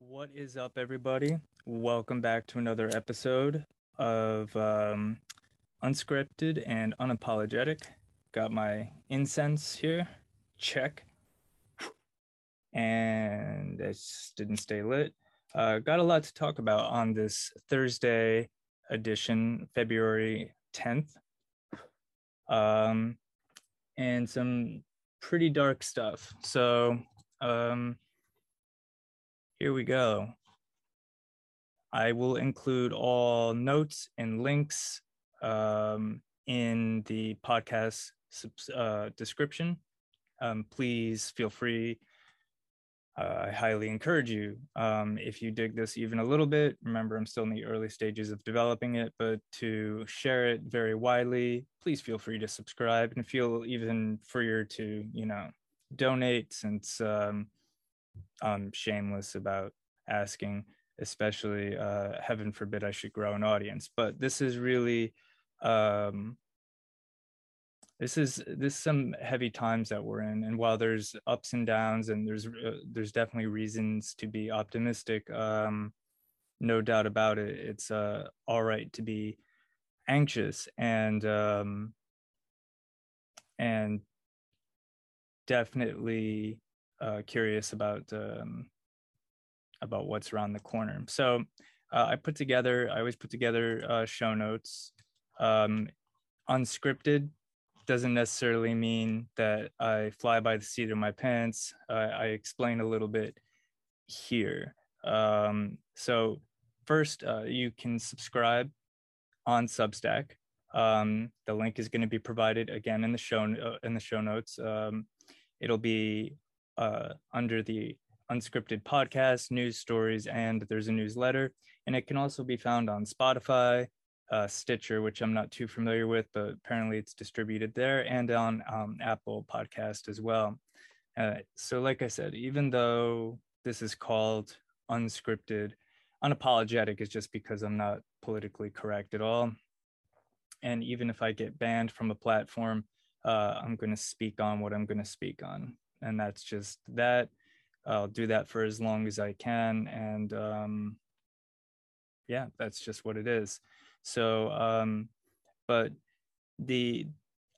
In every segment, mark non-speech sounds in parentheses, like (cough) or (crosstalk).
What is up, everybody? Welcome back to another episode of um, Unscripted and Unapologetic. Got my incense here. Check. And it didn't stay lit. Uh, got a lot to talk about on this Thursday edition, February 10th. Um, and some pretty dark stuff. So, um, here we go. I will include all notes and links um, in the podcast uh, description. Um, please feel free. Uh, I highly encourage you. Um, if you dig this even a little bit, remember I'm still in the early stages of developing it, but to share it very widely, please feel free to subscribe and feel even freer to, you know, donate since um, I'm shameless about asking, especially uh, heaven forbid I should grow an audience. But this is really, um, this is this is some heavy times that we're in, and while there's ups and downs, and there's uh, there's definitely reasons to be optimistic. Um, no doubt about it. It's uh, all right to be anxious and um, and definitely uh, curious about um, about what's around the corner. So uh, I put together. I always put together uh, show notes. Um, unscripted doesn't necessarily mean that I fly by the seat of my pants. I explain a little bit here. Um, so first, uh, you can subscribe on Substack. Um, the link is going to be provided again in the show uh, in the show notes. Um, it'll be uh, under the unscripted podcast, news stories, and there's a newsletter. And it can also be found on Spotify, uh, Stitcher, which I'm not too familiar with, but apparently it's distributed there, and on um, Apple Podcast as well. Uh, so, like I said, even though this is called unscripted, unapologetic is just because I'm not politically correct at all. And even if I get banned from a platform, uh, I'm going to speak on what I'm going to speak on and that's just that. I'll do that for as long as I can, and um, yeah, that's just what it is. So, um, but the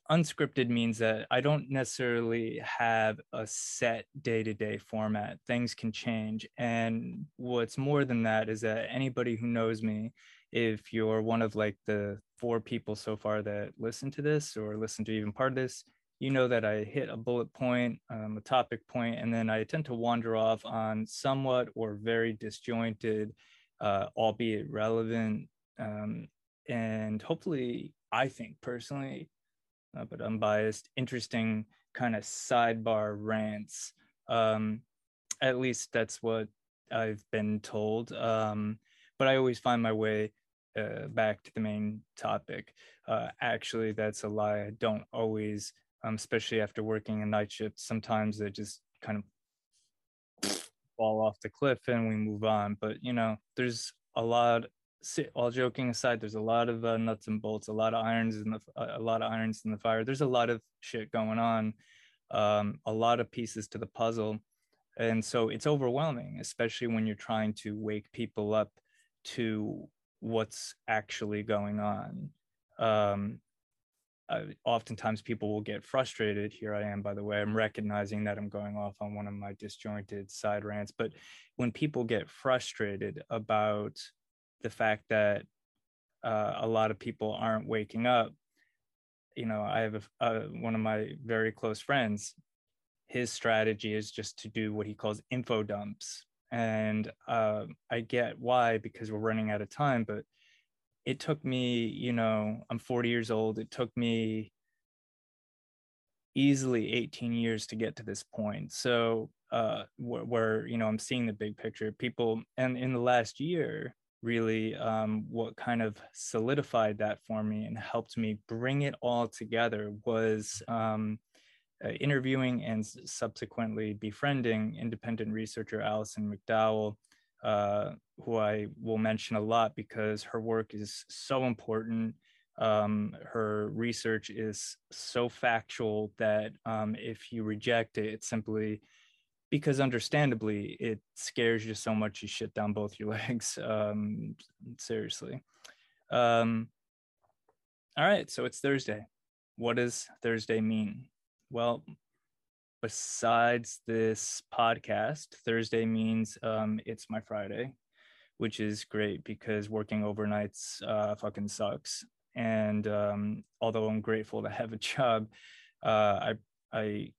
unscripted means that I don't necessarily have a set day to day format. Things can change. And what's more than that is that anybody who knows me, if you're one of like the four people so far that listen to this or listen to even part of this, you know that I hit a bullet point, um, a topic point, and then I tend to wander off on somewhat or very disjointed, uh, albeit relevant, um, and hopefully, I think personally, uh, but unbiased, interesting kind of sidebar rants. Um, at least that's what I've been told. Um, but I always find my way uh, back to the main topic. Uh, actually, that's a lie. I don't always um, especially after working a night shift. Sometimes they just kind of fall off the cliff and we move on. But you know, there's a lot. All joking aside, there's a lot of uh, nuts and bolts, a lot of irons in the a lot of irons in the fire. There's a lot of shit going on, um, a lot of pieces to the puzzle, and so it's overwhelming, especially when you're trying to wake people up to what's actually going on. Um, uh, oftentimes people will get frustrated. Here I am, by the way, I'm recognizing that I'm going off on one of my disjointed side rants. But when people get frustrated about the fact that uh, a lot of people aren't waking up, you know, I have a, uh, one of my very close friends. His strategy is just to do what he calls info dumps. And uh, I get why, because we're running out of time, but it took me, you know, I'm 40 years old. It took me easily 18 years to get to this point. So, uh, where, where, you know, I'm seeing the big picture. People, and in the last year, really, um, what kind of solidified that for me and helped me bring it all together was um, uh, interviewing and subsequently befriending independent researcher Alison McDowell uh, who I will mention a lot because her work is so important. Um, her research is so factual that um, if you reject it, it simply because understandably it scares you so much you shit down both your (laughs) legs. Um, seriously. Um, all right, so it's Thursday. What does Thursday mean? Well, besides this podcast, Thursday means um, it's my Friday, which is great because working overnights uh, fucking sucks. And um, although I'm grateful to have a (laughs) job, uh, I I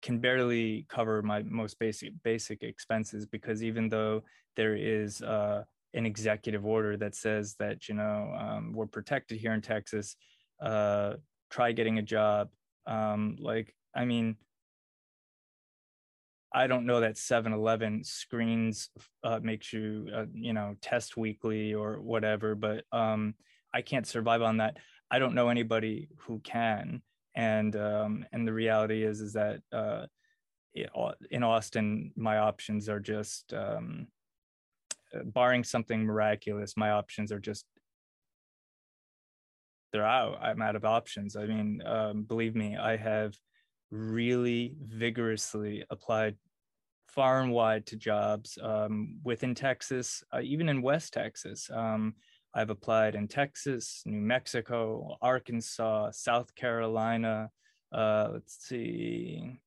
can barely cover my most basic basic expenses because even though there is uh, an executive order that says that you know um, we're protected here in Texas, uh, try getting a job. Um, like I mean, I don't know that 7-Eleven screens uh, makes you uh, you know test weekly or whatever, but um, I can't survive on that. I don't know anybody who can and um, and the reality is is that uh, in Austin, my options are just um, uh, barring something miraculous. My options are just they're out. I'm out of options. I mean, um, believe me, I have really vigorously applied far and wide to jobs um, within Texas, uh, even in West Texas. Um, I've applied in Texas, New Mexico, Arkansas, South Carolina. Uh, let's see.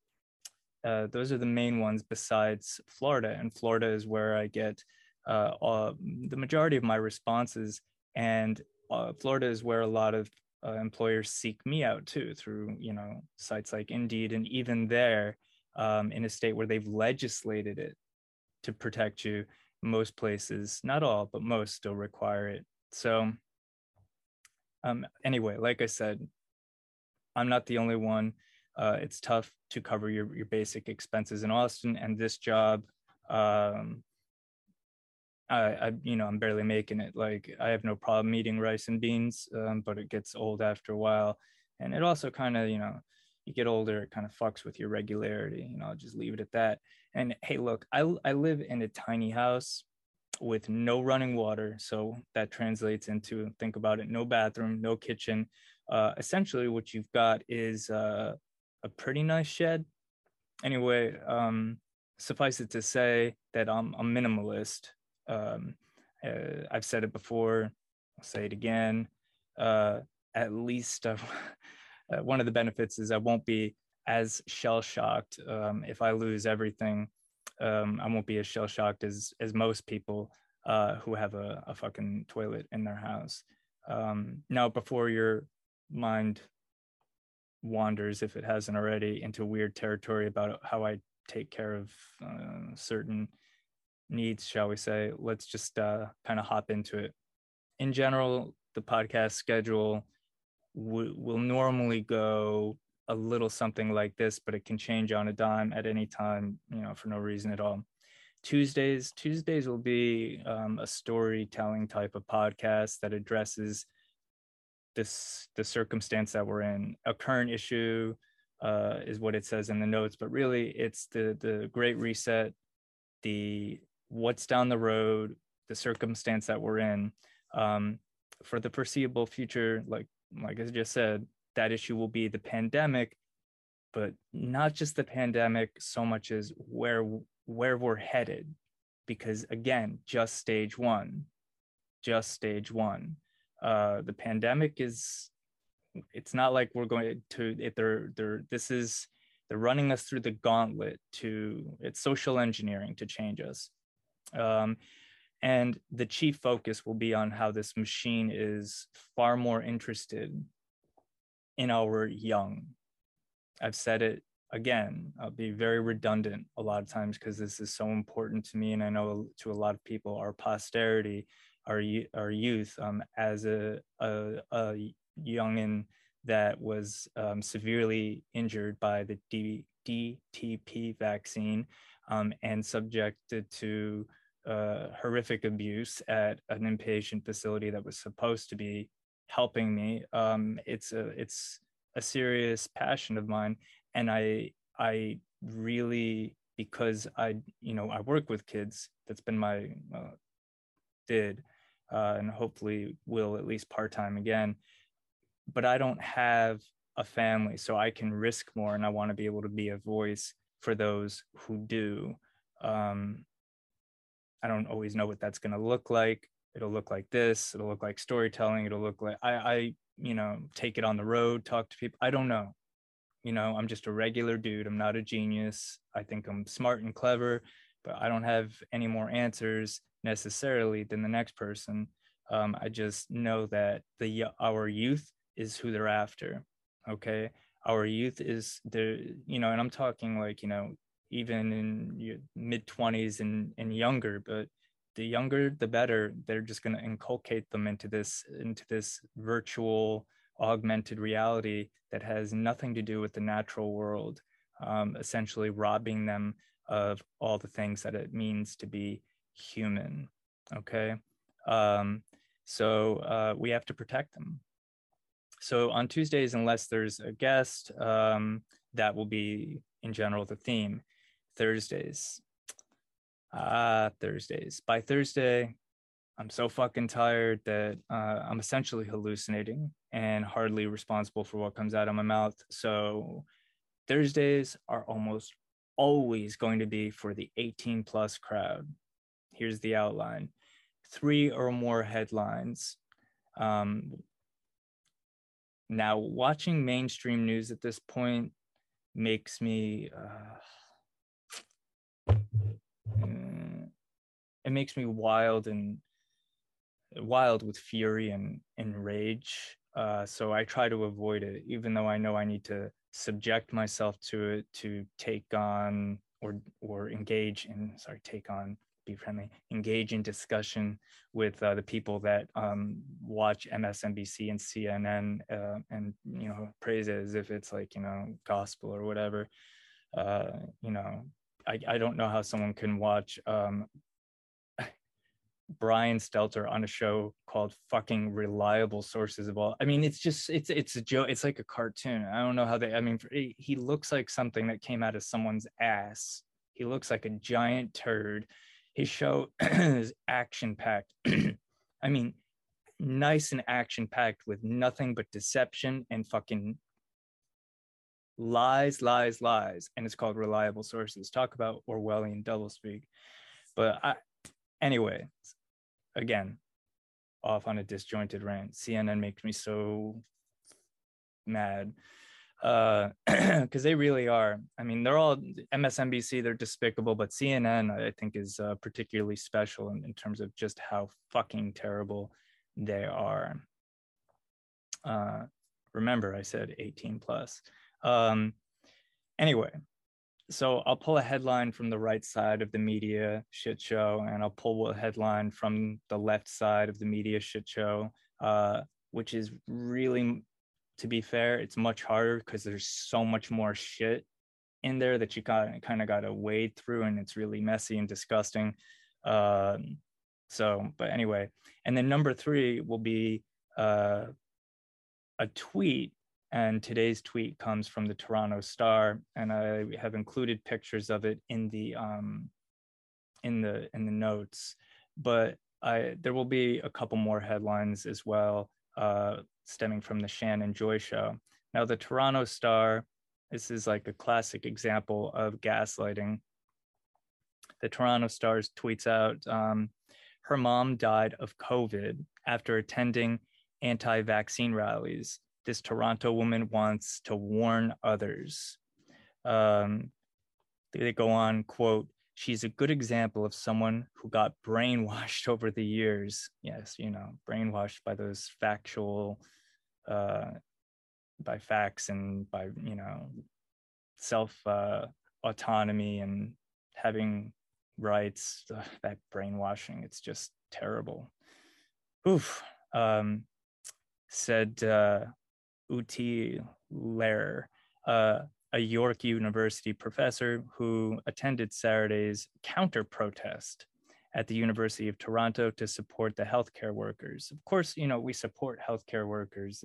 Uh, those are the main ones besides Florida. And Florida is where I get uh, the majority of my responses. And uh, Florida is where a lot of uh, employers seek me out too through, you know, sites like Indeed. And even there, um, in a state where they've legislated it to protect you, most places, not all, but most still require it. So, um, anyway, like I said, I'm not the only one. Uh, it's tough to cover your, your basic expenses in Austin, and this job, um, I, I, you know, I'm barely making it. Like, I have no problem eating rice and beans, um, but it gets old after a while, and it also kind of, you know, you get older, it kind of fucks with your regularity. You know, I'll just leave it at that. And hey, look, I I live in a tiny house with no running water. So that translates into think about it no bathroom, no kitchen. Uh, essentially, what you've got is uh, a pretty nice shed. Anyway, um, suffice it to say that I'm a minimalist. Um, uh, I've said it before, I'll say it again. Uh, at least uh, (laughs) one of the benefits is I won't be as shell shocked um, if I lose everything um, I won't be as shell shocked as as most people uh, who have a, a fucking toilet in their house. Um, now, before your mind wanders, if it hasn't already, into weird territory about how I take care of uh, certain needs, shall we say, let's just uh, kind of hop into it. In general, the podcast schedule w- will normally go a little something like this, but it can change on a dime at any time, you know, for no reason at all. Tuesdays, Tuesdays will be um, a storytelling type of podcast that addresses this the circumstance that we're in. A current issue uh, is what it says in the notes, but really it's the the Great Reset, the what's down the road, the circumstance that we're in. Um, for the foreseeable future, like like I just said, that issue will be the pandemic, but not just the pandemic so much as where where we're headed. Because again, just stage one, just stage one. Uh, the pandemic is it's not like we're going to if they're they're this is they're running us through the gauntlet to it's social engineering to change us um, and the chief focus will be on how this machine is far more interested in our young. I've said it again, I'll be very redundant a lot of times because this is so important to me. And I know to a lot of people, our posterity, our, our youth, um, as a, a, a youngin that was um, severely injured by the D, DTP vaccine um, and subjected to uh, horrific abuse at an inpatient facility that was supposed to be helping me. Um, it's a it's a serious passion of mine, and I I really because I you know I work with kids. That's been my uh, did, uh, and hopefully will at least part time again. But I don't have a family, so I can risk more, and I want to be able to be a voice for those who do. Um, I don't always know what that's going to look like. It'll look like this. It'll look like storytelling. It'll look like I, I, you know, take it on the road, talk to people. I don't know. You know, I'm just a regular dude. I'm not a genius. I think I'm smart and clever, but I don't have any more answers necessarily than the next person. Um, I just know that the our youth is who they're after. Okay, our youth is the you know, and I'm talking like you know even in your mid 20s and and younger, but the younger the better. They're just going to inculcate them into this into this virtual augmented reality that has nothing to do with the natural world, um, essentially robbing them of all the things that it means to be human. Okay. Um, so uh, we have to protect them. So on Tuesdays, unless there's a guest, um, that will be in general the theme. Thursdays. Ah, Thursdays. By Thursday, I'm so fucking tired that uh, I'm essentially hallucinating and hardly responsible for what comes out of my mouth. So Thursdays are almost always going to be for the 18 plus crowd. Here's the outline three or more headlines. Um, now, watching mainstream news at this point makes me. Uh, it makes me wild and wild with fury and, and rage. Uh, so I try to avoid it, even though I know I need to subject myself to it to take on or or engage in sorry take on be friendly engage in discussion with uh, the people that um, watch msnbc and cnn uh, and you know praise it as if it's like you know gospel or whatever uh, you know I, I don't know how someone can watch um, Brian Stelter on a show called fucking reliable sources of all. I mean, it's just it's it's a joke. It's like a cartoon. I don't know how they. I mean, he looks like something that came out of someone's ass. He looks like a giant turd. His show (clears throat) is action packed. (clears throat) I mean, nice and action packed with nothing but deception and fucking lies, lies, lies. And it's called reliable sources. Talk about Orwellian doublespeak. But I, anyway, again, off on a disjointed rant. CNN makes me so mad because uh, (clears throat) they really are. I mean, they're all MSNBC. They're despicable, but CNN, I think, is uh, particularly special in, in, terms of just how fucking terrible they are. Uh, remember, I said 18 plus. Um, anyway, so I'll pull a headline from the right side of the media shit show, and I'll pull a headline from the left side of the media shit show, uh, which is really, to be fair, it's much harder because there's so much more shit in there that you got kind of got to wade through, and it's really messy and disgusting. Um, so, but anyway, and then number three will be uh, a tweet and today's tweet comes from the Toronto Star, and I have included pictures of it in the um, in the in the notes. But I there will be a couple more headlines as well, uh, stemming from the Shannon Joy show. Now, the Toronto Star, this is like a classic example of gaslighting. The Toronto Star tweets out, um, her mom died of COVID after attending anti-vaccine rallies this Toronto woman wants to warn others. Um, they go on, quote, she's a good example of someone who got (laughs) brainwashed over the years. Yes, you know, brainwashed by those factual, uh, by facts and by, you know, self uh, autonomy and having rights. Ugh, that brainwashing, it's just terrible. Oof. Um, said uh, Lehrer, uh, a York University professor who attended Saturday's counter protest at the University of Toronto to support the healthcare workers. Of course, you know, we support healthcare workers.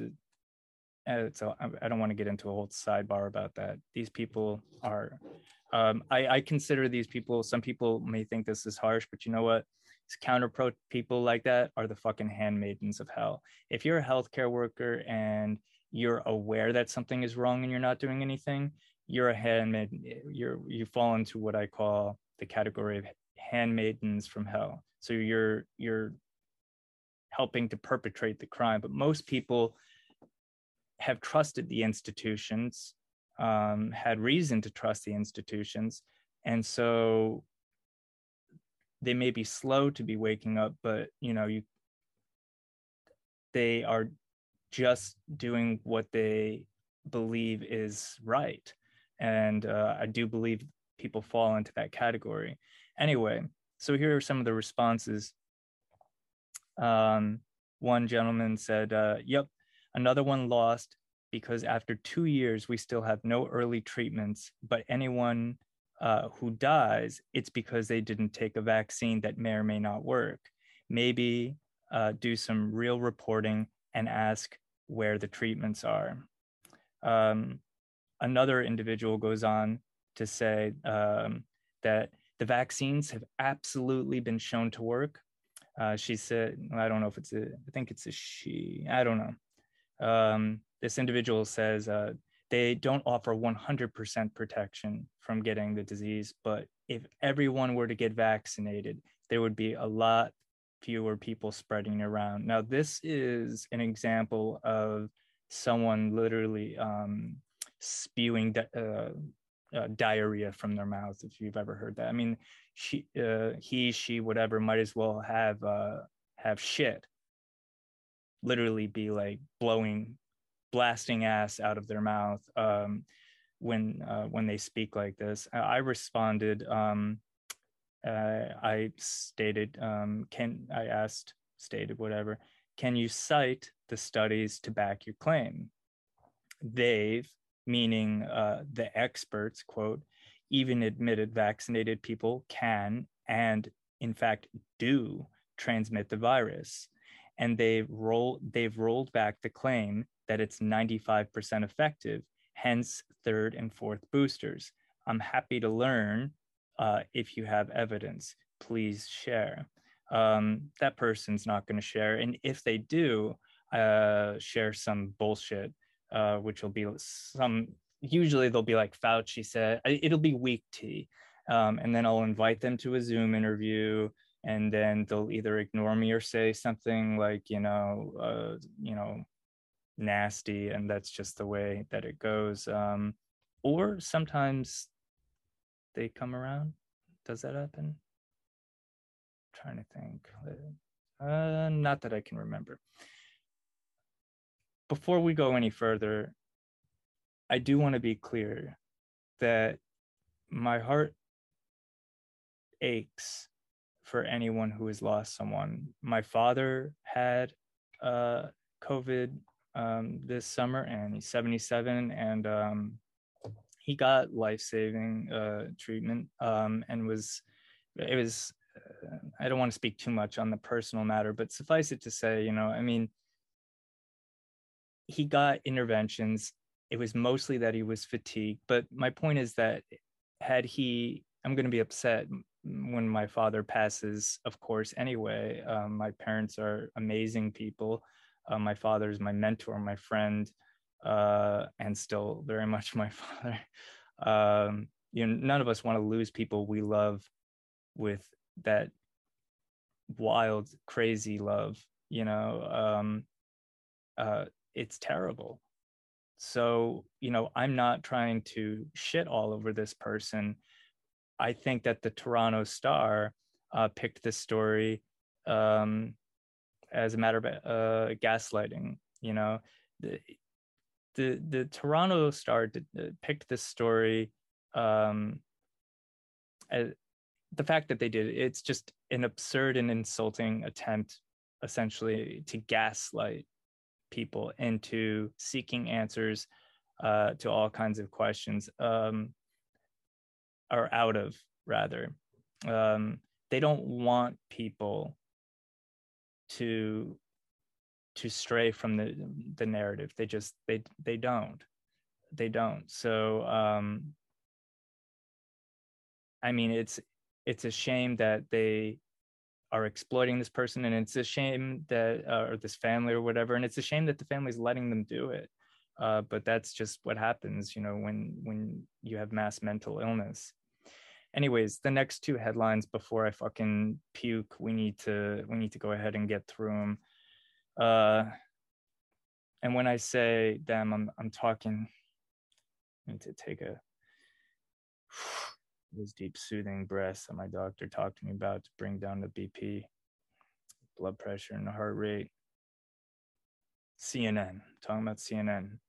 Uh, so I don't want to get into a whole sidebar about that. These people are, um, I, I consider these people, some people may think this is harsh, but you know what? counter pro people like that are the fucking handmaidens of hell. If you're a healthcare worker and you're aware that something is wrong and you're not doing anything, you're a handmaid you're you fall into what i call the category of handmaidens from hell. So you're you're helping to perpetrate the crime. But most people have trusted the institutions um, had reason to trust the institutions. And so they may be slow to be waking up but you know you they are just doing what they believe is right. And uh, i do believe people fall into that category. Anyway so here are some of the responses. Um, one gentleman said uh, yep another one lost because after two years we still have no early treatments but anyone uh, who dies it's because they didn't take a vaccine that may or may not work. Maybe uh, do some real reporting and ask where the treatments are um, another individual goes on to say um, that the vaccines have absolutely been shown to work. Uh, she said, I don't know if it's a, I think it's a she, I don't know. Um, this individual says uh, they don't offer 100% protection from getting the disease, but if everyone were to get vaccinated, there would be a lot fewer people spreading around. Now, this is an example of someone literally um, spewing di- uh, uh, diarrhea from their mouth, If you've ever heard that, I mean, she, uh, he, she, whatever, might as well have uh, have shit. Literally, be like blowing, blasting ass out of their mouth um, when uh, when they speak like this. I responded. Um, uh, I stated, um, can I asked, stated, whatever. Can you cite the studies to back your claim? They've, meaning uh, the experts, quote, even admitted vaccinated people can and, in fact, do transmit the virus. And they've, roll, they've rolled back the claim that it's 95% effective, hence third and fourth boosters. I'm happy to learn uh, if you have evidence. Please share. Um, that person's not going to share. And if they do, uh, share some bullshit, uh, which will be some. Usually they'll be like Fauci said. It'll be weak tea, um, and then I'll invite them to a Zoom interview, and then they'll either ignore me or say something like, you know, uh, you know, nasty, and that's just the way that it goes. Um, or sometimes they come around. Does that happen? I'm trying to think. Uh, not that I can remember before we go any further, I do want to be clear that my heart aches for anyone who has lost someone. My father had uh, COVID um, this summer, and he's 77, and um, he got life saving uh, treatment um, and was, it was, uh, I don't want to speak too much on the personal matter, but suffice it to say, you know, I mean, he got interventions. It was mostly that he was fatigued. But my point is that had he, I'm going to be upset when my father passes, of course, anyway. Um, my parents are amazing people. Uh, my father is my mentor, my friend, uh, and still very much my (laughs) father. Um, you know, none of us want to lose people we love with that wild, crazy love. You know, um, uh, it's terrible. So, you know, I'm not trying to shit all over this person. I think that the Toronto Star uh, picked this story um, as a matter of uh, gaslighting. You know, the, the Toronto Star did, uh, picked this story. Um, the fact that they did it's just an absurd and insulting attempt, essentially, to gaslight people into seeking answers uh, to all kinds of questions um, or out of rather um, they don't want people to to stray from the the narrative they just they they don't they don't so um i mean it's it's a shame that they are exploiting this person and it's a shame that uh, or this family or whatever and it's a shame that the family's letting them do it uh, but that's just what happens, you know, when when you have mass mental illness. Anyways, the next two headlines before I fucking puke, we need to we need to go ahead and get through them. Uh, and when I say them, I'm I'm talking. I need to take a (sighs) those deep soothing breaths that my doctor talked to me about to bring down the BP, blood pressure, and the heart rate. CNN, talking about CNN.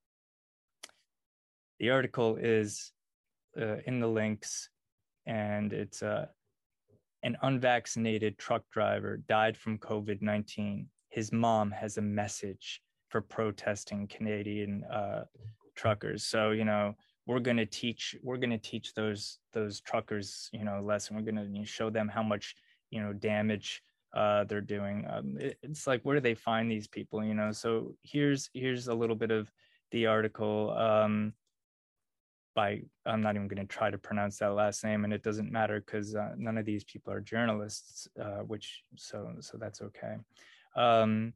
The article is uh, in the links, and it's uh, an unvaccinated truck driver died from COVID 19. His mom has a message for protesting Canadian uh, truckers. So, you know, we're going to teach we're going to teach those those truckers you know lesson. We're going to show them how much you know damage uh, they're doing. Um, it, it's like where do they find these people you know? So here's here's a little bit of the article um, by i'm not even going to try to pronounce that last name and it doesn't matter because uh, none of these people are journalists uh, which so so that's okay um,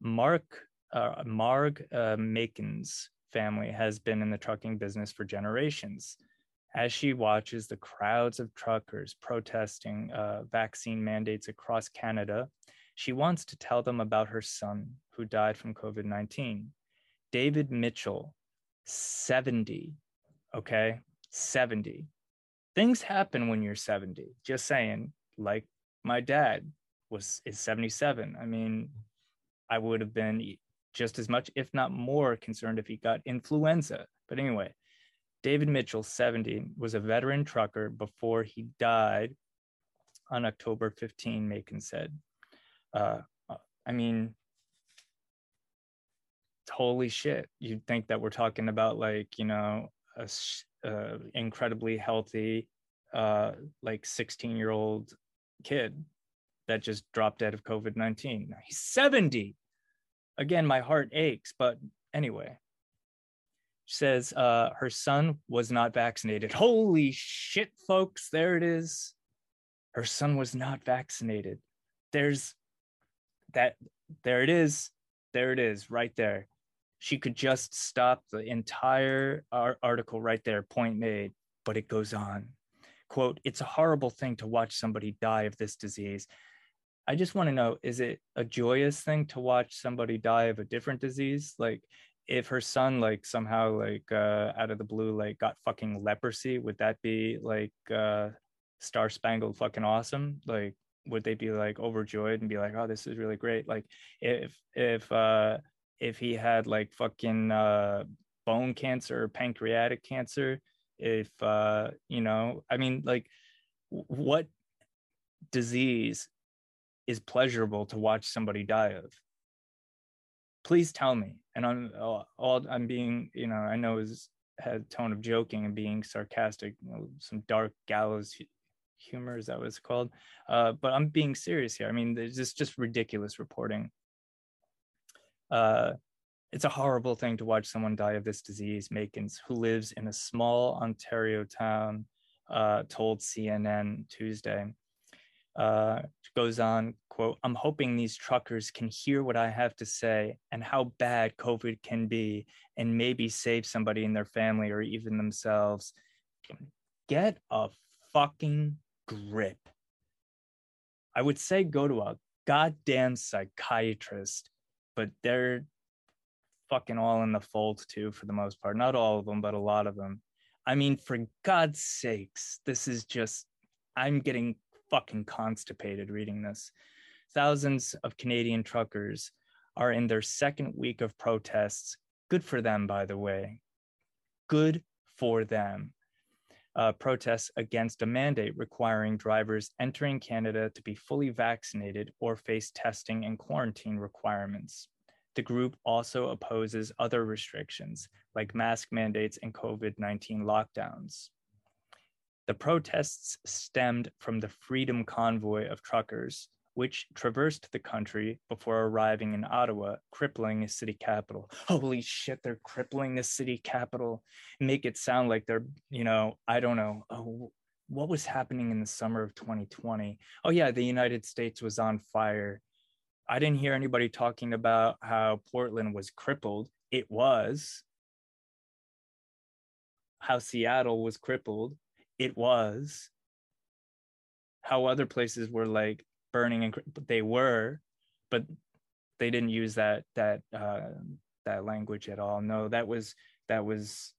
mark uh, marg uh, makins family has been in the trucking business for generations. As she watches the crowds of truckers protesting uh, vaccine mandates across Canada, she wants to tell them about her son who died from COVID 19. David Mitchell, 70. Okay, 70. Things happen when you're 70. Just saying, like my dad was is 77. I mean, I would have been just as much, if not more, concerned if he got influenza. But anyway, David Mitchell, 70, was a veteran trucker before he died on October 15, Macon said. Uh, I mean, holy shit. You'd think that we're talking about like, you know, a uh, incredibly healthy, uh, like 16 year old kid that just dropped dead of COVID 19. He's 70 again, my heart aches. But anyway, she says uh, her son was not vaccinated. Holy shit, folks, there it is. Her son was not vaccinated. There's that, there it is. There it is, right there. She could just stop the entire article right there, point made, but it goes on. Quote, it's a horrible thing to watch somebody die of this disease. I just want to know is it a joyous thing to watch somebody die of a different disease? Like if her son like somehow like uh out of the blue like got fucking leprosy, would that be like uh star spangled fucking awesome? Like would they be like overjoyed and be like, "Oh, this is really great." Like if if uh if he had like fucking uh bone cancer or pancreatic cancer, if uh you know, I mean like what disease is pleasurable to watch somebody die of. Please tell me and i'm all, i'm being you know i know is had a tone of joking and being sarcastic you know, some dark gallows humor is that it's called? Uh, but i'm being serious here. I mean there's just just ridiculous reporting. Uh, it's a horrible thing to watch someone die of this disease makins who lives in a small ontario town uh, told cnn tuesday uh, goes on, quote, I'm hoping these truckers can hear what I have to say and how bad COVID can be and maybe save somebody in their family or even themselves. Get a fucking grip. I would say go to a goddamn psychiatrist, but they're fucking all in the fold too, for the most part. Not all of them, but a lot of them. I mean, for God's sakes, this is just, I'm getting fucking constipated reading this. Thousands of Canadian truckers are in their second week of protests. Good for them, by the way. Good for them. Uh, protests against a mandate requiring drivers entering Canada to be fully vaccinated or face testing and quarantine requirements. The group also opposes other restrictions like mask mandates and COVID 19 lockdowns. The protests stemmed from the Freedom Convoy of truckers, which traversed the country before arriving in Ottawa, crippling the city capital. Holy shit, they're crippling the city capital. Make it sound like they're, you know, I don't know. Oh, what was happening in the summer of 2020? Oh, yeah, the United States was on fire. I didn't hear anybody talking about how Portland was crippled. It was. How Seattle was crippled. It was. How other places were like burning and they were, but they didn't use that that uh, that language at all. No, that was that was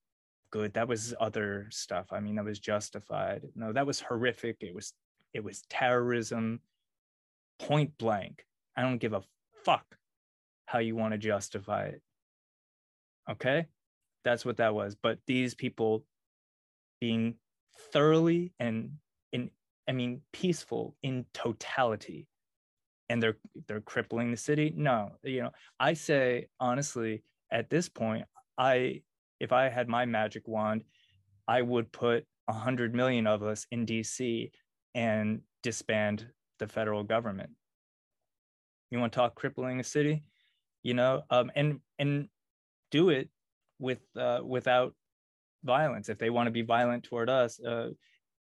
good. That was other stuff. I mean, that was justified. No, that was horrific. It was it was terrorism, point blank. I don't give a fuck how you want to justify it. Okay, that's what that was. But these people being thoroughly and in I mean peaceful in totality. And they're they're crippling the city? No you know i say honestly at this point i if i had my magic wand i would put a hundred million of us in dc and disband the federal government. You want to talk crippling a city? You know um and and do it with uh without violence. If they want to be violent toward us uh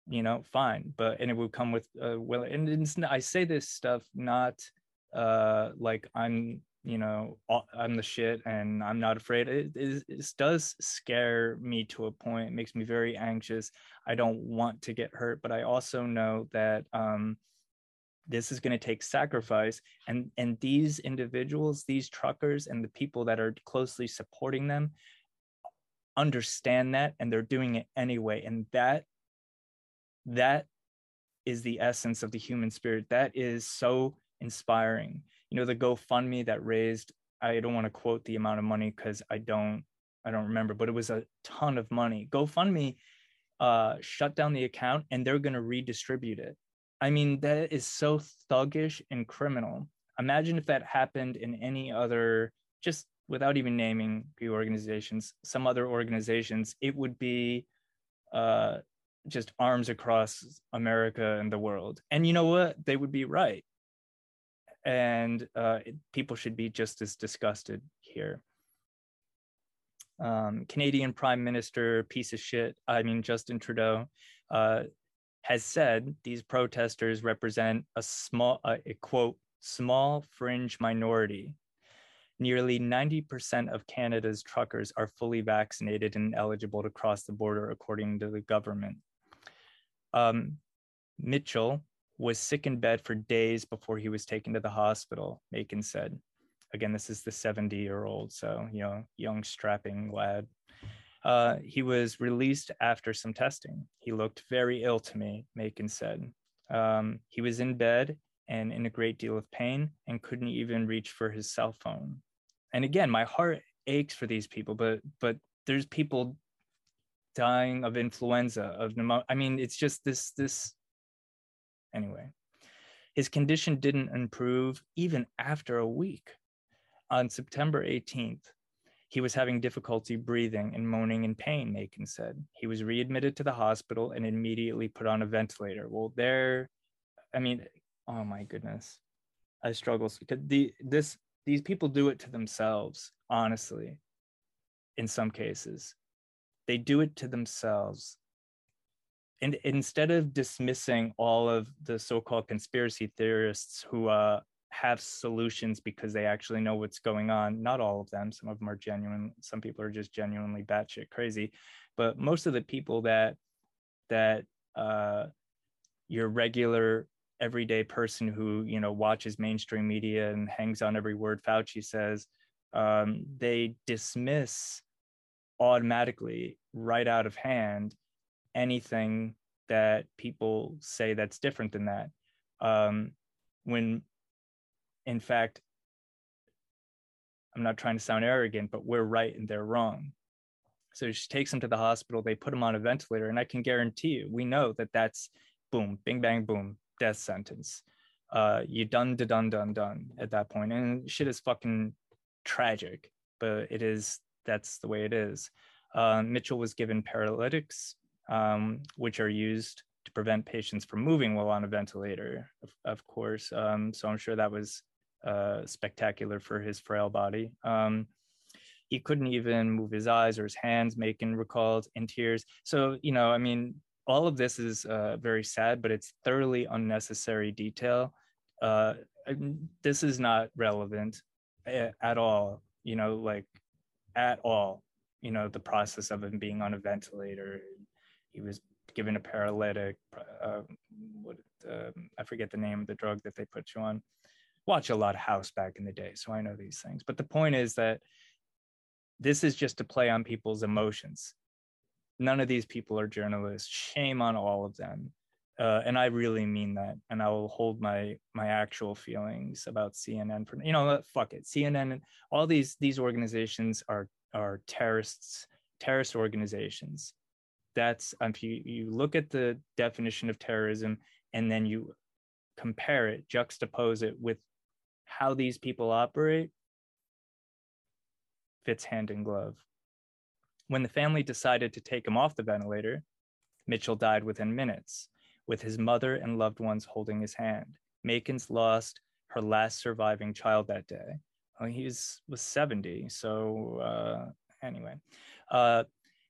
you know fine but and it would come with uh well and it's, i say this stuff not uh like i'm you know i'm the shit and i'm not afraid. It, it, it does scare me to a point. It makes me very anxious. I don't want to get hurt but i also know that um this is going to take sacrifice and and these individuals these truckers and the people that are closely supporting them understand that and they're doing it anyway and that that is the essence of the human spirit. That is so inspiring. You know the gofundme that raised i don't want to quote the amount of money because i don't i don't remember but it was a ton of money. Gofundme uh shut down the account and they're going to redistribute it. I mean that is so thuggish and criminal. Imagine if that happened in any other just without even naming the organizations some other organizations it would be uh just arms across America and the world. And you know what? They would be right. And uh, people should be just as disgusted here. Um, Canadian Prime Minister, piece of shit, I mean, Justin Trudeau, uh, has said these protesters represent a small, uh, a quote, small fringe minority. Nearly 90% of Canada's truckers are fully vaccinated and eligible to cross the border, according to the government. Um, Mitchell was sick in bed for days before he was taken to the hospital, Macon said. Again, this is the 70 year old, so, you know, young, strapping lad. Uh, he was released after some testing. He looked very ill to me, Macon said. Um, he was in bed and in a great deal of pain and couldn't even reach for his cell phone. And again, my heart aches for these people, but but there's people dying of influenza, of pneumonia. I mean, it's just this, this, anyway. His condition didn't improve even after a week. On September 18th, he was having difficulty breathing and moaning in pain, Macon said. He was readmitted to the hospital and immediately put on a ventilator. Well, there, I mean, oh my goodness. I struggle because the this these people do it to themselves, honestly, in some cases they do it to themselves and instead of dismissing all of the so-called conspiracy theorists who uh, have solutions because they actually know what's going on not all of them some of them are genuine some people are just genuinely batshit crazy but most of the people that that uh, your regular everyday person who you know watches mainstream media and hangs on every word fauci says um, they dismiss automatically right out of hand anything that people say that's different than that. Um, when in fact i'm not trying to sound arrogant but we're right and they're wrong. So she takes him to the hospital they put him on a ventilator and i can guarantee you we know that that's boom bing bang boom death sentence uh you done da done done done at that point and shit is fucking tragic but it is that's the way it is. Uh, Mitchell was given paralytics, um, which are used to prevent patients from moving while on a ventilator, of, of course. Um, so I'm sure that was uh, spectacular for his frail body. Um, he couldn't even move his eyes or his hands, Macon recalled in tears. So, you know, I mean, all of this is uh, very sad, but it's thoroughly unnecessary detail. Uh, this is not relevant eh, at all. You know, like at all. You know, the process of him being on a ventilator. He was given a paralytic. Uh, what um, I forget the name of the drug that they put you on. Watch a lot of House back in the day, so I know these things. But the point is that this is just to play on people's emotions. None of these people are journalists. Shame on all of them. Uh, and I really mean that. And I will hold my my actual feelings about CNN for you know fuck it. CNN and all these these organizations are are terrorists, terrorist organizations. That's um, if you you look at the definition of terrorism and then you compare it, juxtapose it with how these people operate, fits hand in glove. When the family decided to take him off the ventilator, Mitchell died within minutes, with his mother and loved ones holding his hand. Makins lost her last surviving child that day. Well, he was, was 70, so uh, anyway. Uh,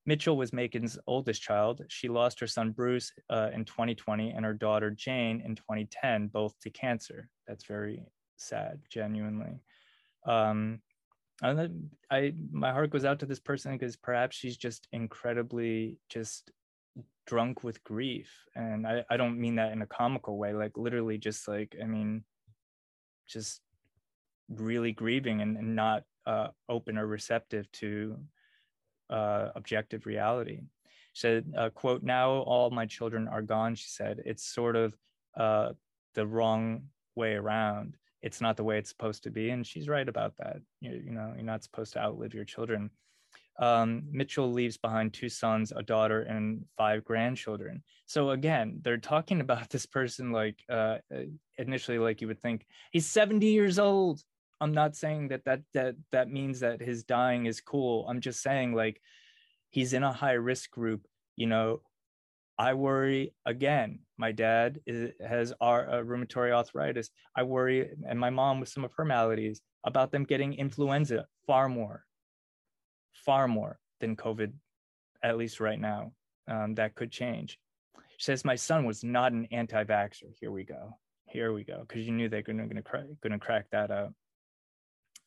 Mitchell was Macon's oldest child. She lost her son Bruce uh, in 2020 and her daughter Jane in 2010, both to cancer. That's very sad, genuinely. Um, and I my heart goes out to this person because perhaps she's just incredibly just drunk with grief. And I, I don't mean that in a comical way, like literally just like, I mean, just really grieving and, and not uh, open or receptive to uh, objective reality. She said, uh, quote, now all my children are gone, she said. It's sort of uh, the wrong way around it's not the way it's supposed to be and she's right about that. You, you know you're not supposed to outlive your children. Um, mitchell leaves behind two sons a daughter and five grandchildren. So again they're talking about (laughs) this person like uh, initially like you would think he's 70 years old. I'm not saying that that that that means that his dying is cool. I'm just saying like he's in a high risk group. You know I worry again. My dad is, has our, uh, rheumatoid arthritis. I worry, and my mom with some of her maladies, about them getting influenza far more, far more than COVID, at least right now. Um, that could change. She says, My son was not an anti vaxxer. Here we go. Here we go. Because you knew they were going to crack, crack that up.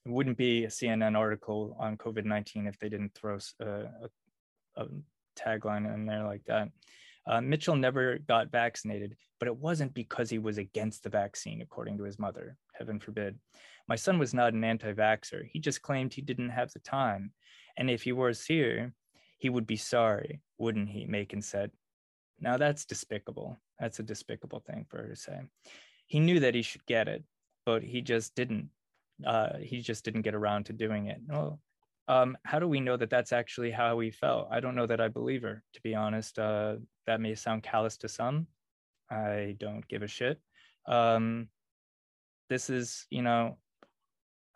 It wouldn't be a CNN article on COVID 19 if they didn't throw a, a, a tagline in there like that. Uh, Mitchell never got vaccinated, but it wasn't because he was against the vaccine, according to his mother. Heaven forbid. My son was not an anti vaxxer. He just claimed he didn't have the time. And if he was here, he would be sorry, wouldn't he? Macon said. Now that's despicable. That's a despicable thing for her to say. He knew that he should get it, but he just didn't. Uh, he just didn't get around to doing it. Well, um, how do we know that that's actually how he felt? I don't know that I believe her, to be honest. Uh, that may sound callous to some. I don't give a shit. Um, this is, you know,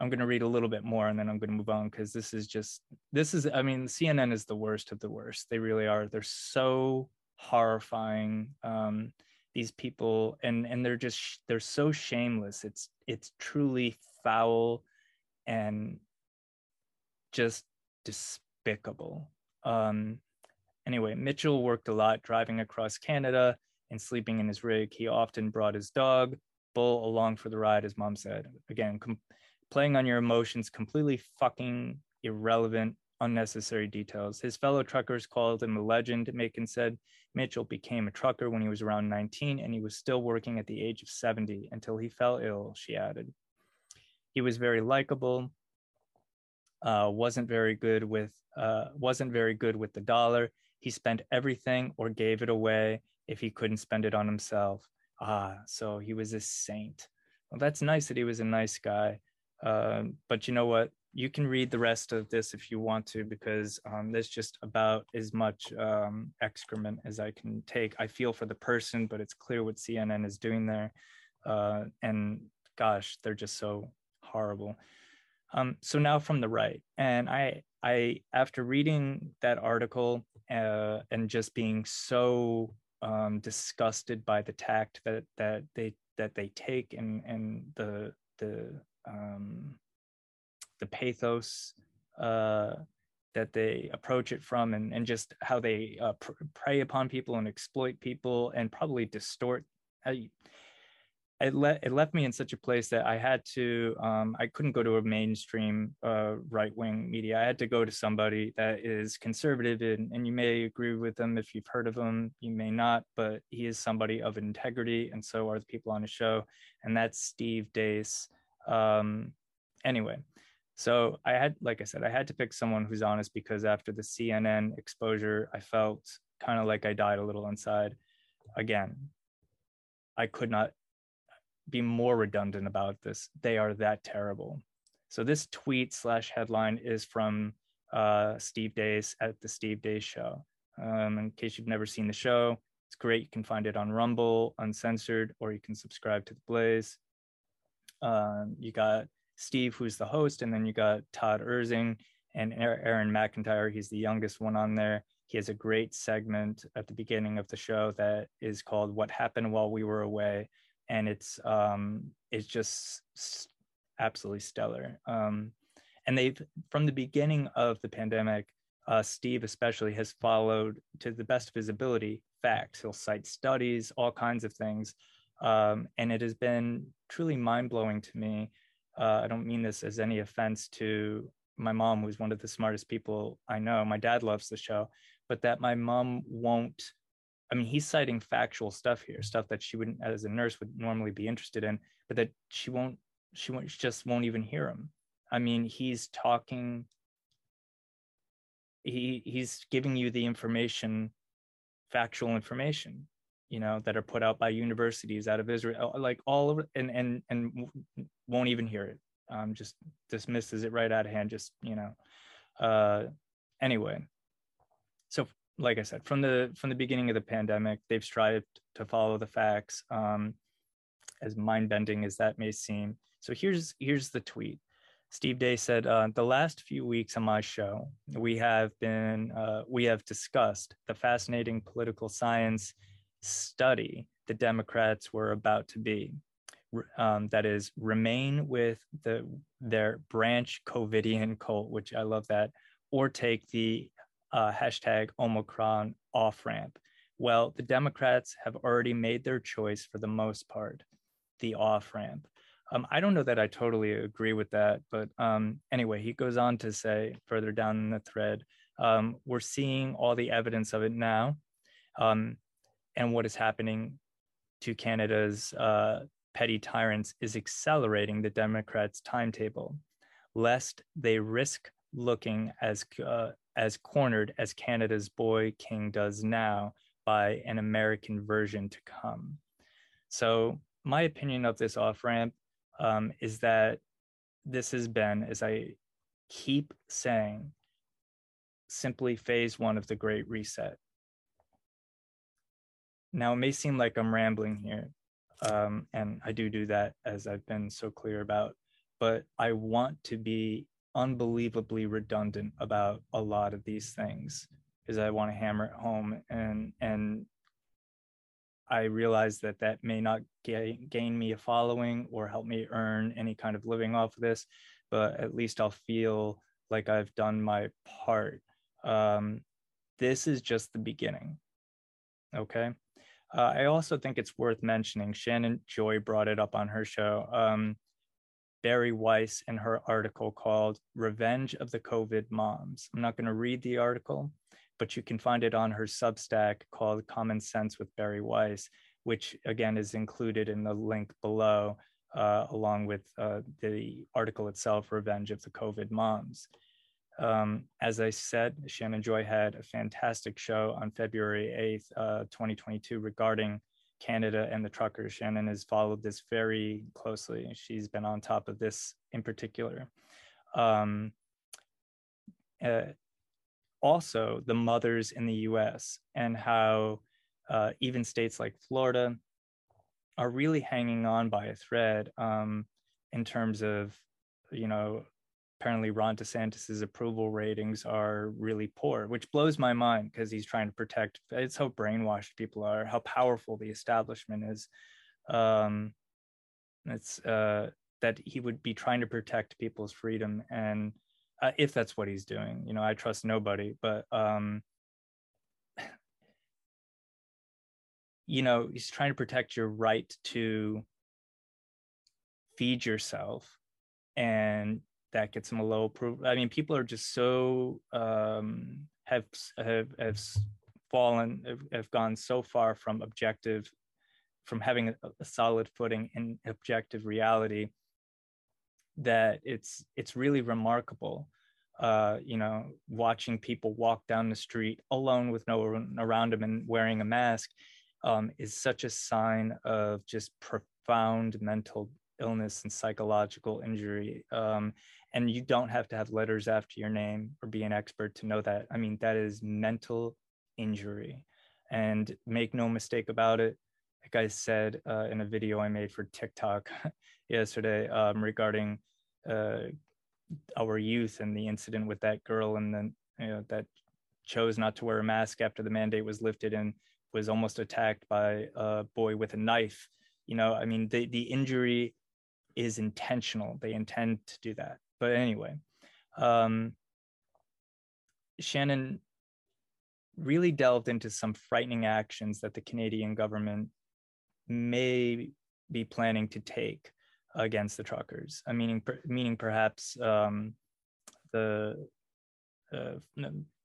I'm going to read a little bit more and then I'm going to move on because this is just, this is, I mean, CNN is the worst of the worst. They really are. They're so horrifying. Um, these people and and they're just they're so shameless it's it's truly foul and just despicable. Um, anyway, Mitchell worked a lot driving across Canada and sleeping in his rig. He often brought his dog, Bull, along for the ride, as mom said. Again, com- playing on your emotions, completely fucking irrelevant, unnecessary details. His fellow truckers called him a legend. Macon said Mitchell became a trucker when he was around 19 and he was still working at the age of 70 until he fell ill, she added. He was very likable, uh, wasn't very good with uh, wasn't very good with the dollar. He spent everything or gave it away if he couldn't spend it on himself. Ah, so he was a saint. Well, that's nice that he was a nice guy. Uh, but you know what? You can read the rest of this if you want to, because um, there's just about as much um, excrement as I can take. I feel for the person, but it's clear what CNN is doing there. Uh, and gosh, they're just so horrible. Um, so now from the right, and I, I after reading that article uh, and just being so um, disgusted by the tact that that they that they take and and the the um, the pathos uh, that they approach it from, and and just how they uh, pr- prey upon people and exploit people and probably distort. It, it left me in such a place that I had to um, I couldn't go to a mainstream uh, right wing media. I had to go to somebody that is conservative, and, and you may agree with them if you've heard of him. You may not, but he is somebody of integrity, and so are the people on the show. And that's Steve Deace. Um, anyway, so I had, like I said, I had to pick someone who's honest because after the CNN exposure, I felt kind of like I died a little inside. Again, I could not be more redundant about this. They are that terrible. So this tweet slash headline is from uh, Steve Deace at the Steve Deace Show. Um, in case you've never seen the show, it's great. You can find it on Rumble, uncensored, or you can subscribe to the Blaze. Um, you got Steve, who's the host, and then you got Todd Erzen and Aaron McIntyre. He's the youngest one on there. He has a great segment at the beginning of the show that is called "What Happened While We Were Away," and it's um, it's just absolutely stellar. Um, and they've from the beginning of the pandemic, uh, Steve especially has followed to the best of his ability facts. He'll cite studies, all kinds of things, um, and it has been truly mind blowing to me. Uh, I don't mean this as any offense to my mom, who's one of the smartest people I know. My dad loves the show, but that my mom won't I mean, he's citing factual stuff here, stuff that she wouldn't, as a nurse, would normally be interested in, but that she won't, she won't, she just won't even hear him. I mean, he's talking, he he's giving you the information, factual information, you know, that are put out by universities out of Israel, like all of and and and won't even hear it. Um, just dismisses it right out of hand. Just you know, uh, anyway. So like I said, from the from the beginning of the pandemic, they've strived to follow the facts, um, as mind bending as that may seem. So here's here's the tweet. Steve Deace said, uh, "The last few weeks on my show, we have been uh, we have discussed the fascinating political science study the Democrats were about to be." Um, that is remain with the their branch COVIDian cult, which I love that, or take the uh, hashtag Omicron off ramp. Well, the Democrats have already made their choice for the most part, the off ramp. Um, I don't know that I totally agree with that, but um, anyway, he goes on to say further down in the thread, um, we're seeing all the evidence of it now, um, and what is happening to Canada's uh, petty tyrants is accelerating the Democrats' timetable, lest they risk looking as uh, as cornered as Canada's Boy King does now by an American version to come. So, my opinion of this off ramp um, is that this has been, as I keep saying, simply phase one of the Great Reset. Now, it may seem like I'm rambling here, um, and I do do that as I've been so clear about, but I want to be unbelievably redundant about a lot of these things is I want to hammer it home and and I realize that that may not gain, gain me a following or help me earn any kind of living off of this, but at least I'll feel like I've done my part. Um, this is just the beginning. Okay. Uh, I also think it's worth mentioning. Shannon Joy brought it up on her show. Um, Bari Weiss in her article called Revenge of the COVID Moms. I'm not going to read the article, but you can find it on her Substack called Common Sense with Bari Weiss, which again is included in the link below, uh, along with uh, the article itself, Revenge of the COVID Moms. Um, as I said, Shannon Joy had a fantastic show on February 8th, uh, 2022, regarding Canada and the truckers. Shannon has followed this very closely. She's been on top of this in particular. Um, uh, also, the mothers in the US and how uh, even states like Florida are really hanging on by a thread um, in terms of, you know, apparently Ron DeSantis's approval ratings are really poor, which blows my mind because he's trying to protect. It's how brainwashed people are, how powerful the establishment is. Um, it's uh, that he would be trying to protect people's freedom, and uh, if that's what he's doing, you know, I trust nobody, but um, you know, he's trying to protect your right to feed yourself and that gets them a low approval. I mean, people are just so um, have have have fallen have, have gone so far from objective, from having a, a solid footing in objective reality that it's it's really remarkable. Uh, you know, watching people walk down the street alone with no one around them and wearing a mask um, is such a sign of just profound mental illness and psychological injury. Um, and you don't have to have letters after your name or be an expert to know that. I mean, that is mental injury. And make no mistake about it, like I said uh, in a video I made for TikTok (laughs) yesterday um, regarding uh, our youth and the incident with that girl and then you know that chose not to wear a mask after the mandate was lifted and was almost attacked by a boy with a knife. You know, I mean, the the injury is intentional. They intend to do that. But anyway, um, Shannon really delved into some frightening actions that the Canadian government may be planning to take against the truckers. I mean, per, meaning perhaps um, the uh,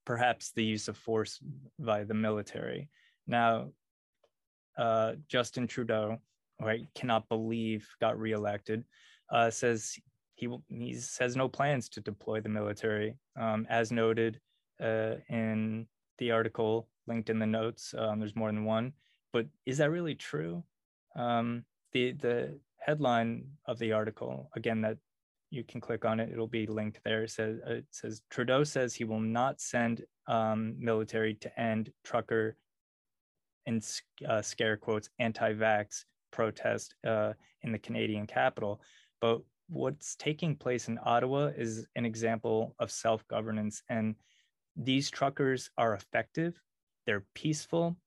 perhaps the use of force by the military. Now, uh, Justin Trudeau, right, cannot believe got reelected, uh, says he he says no plans to deploy the military, um, as noted uh, in the article linked in the notes. Um, there's more than one, but is that really true? Um, the the headline of the article again that you can click on it it'll be linked there says, uh, it says trudeau says he will not send um, military to end trucker in uh, scare quotes anti-vax protest uh, in the canadian capital but what's taking place in ottawa is an example of self-governance and these truckers are effective they're peaceful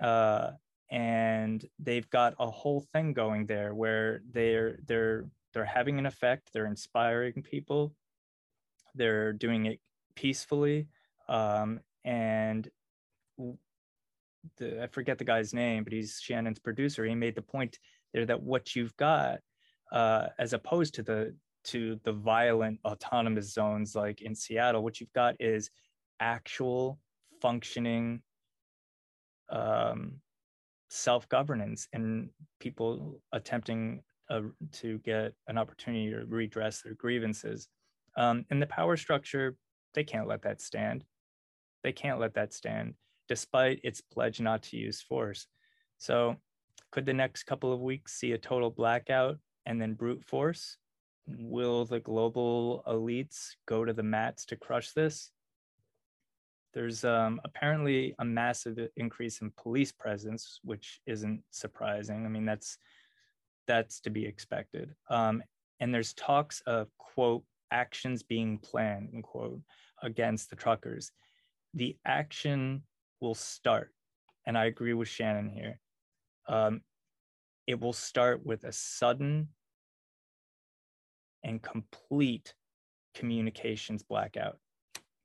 uh, and they've got a whole thing going there where they're they're they're having an effect they're inspiring people they're doing it peacefully um, and the, I forget the guy's name, but he's Shannon's producer. He made the point there that what you've got, uh, as opposed to the to the violent autonomous zones like in Seattle, what you've got is actual functioning um, self governance and people attempting uh, to get an opportunity to redress their grievances. Um, in the power structure, they can't let that stand. They can't let that stand, despite its pledge not to use force. So, could the next couple of weeks see a total blackout and then brute force? Will the global elites go to the mats to crush this? There's um, apparently a massive increase in police presence, which isn't surprising. I mean, that's that's to be expected. Um, and there's talks of quote actions being planned quote against the truckers. The action will start, and I agree with Shannon here. Um, it will start with a sudden and complete communications blackout.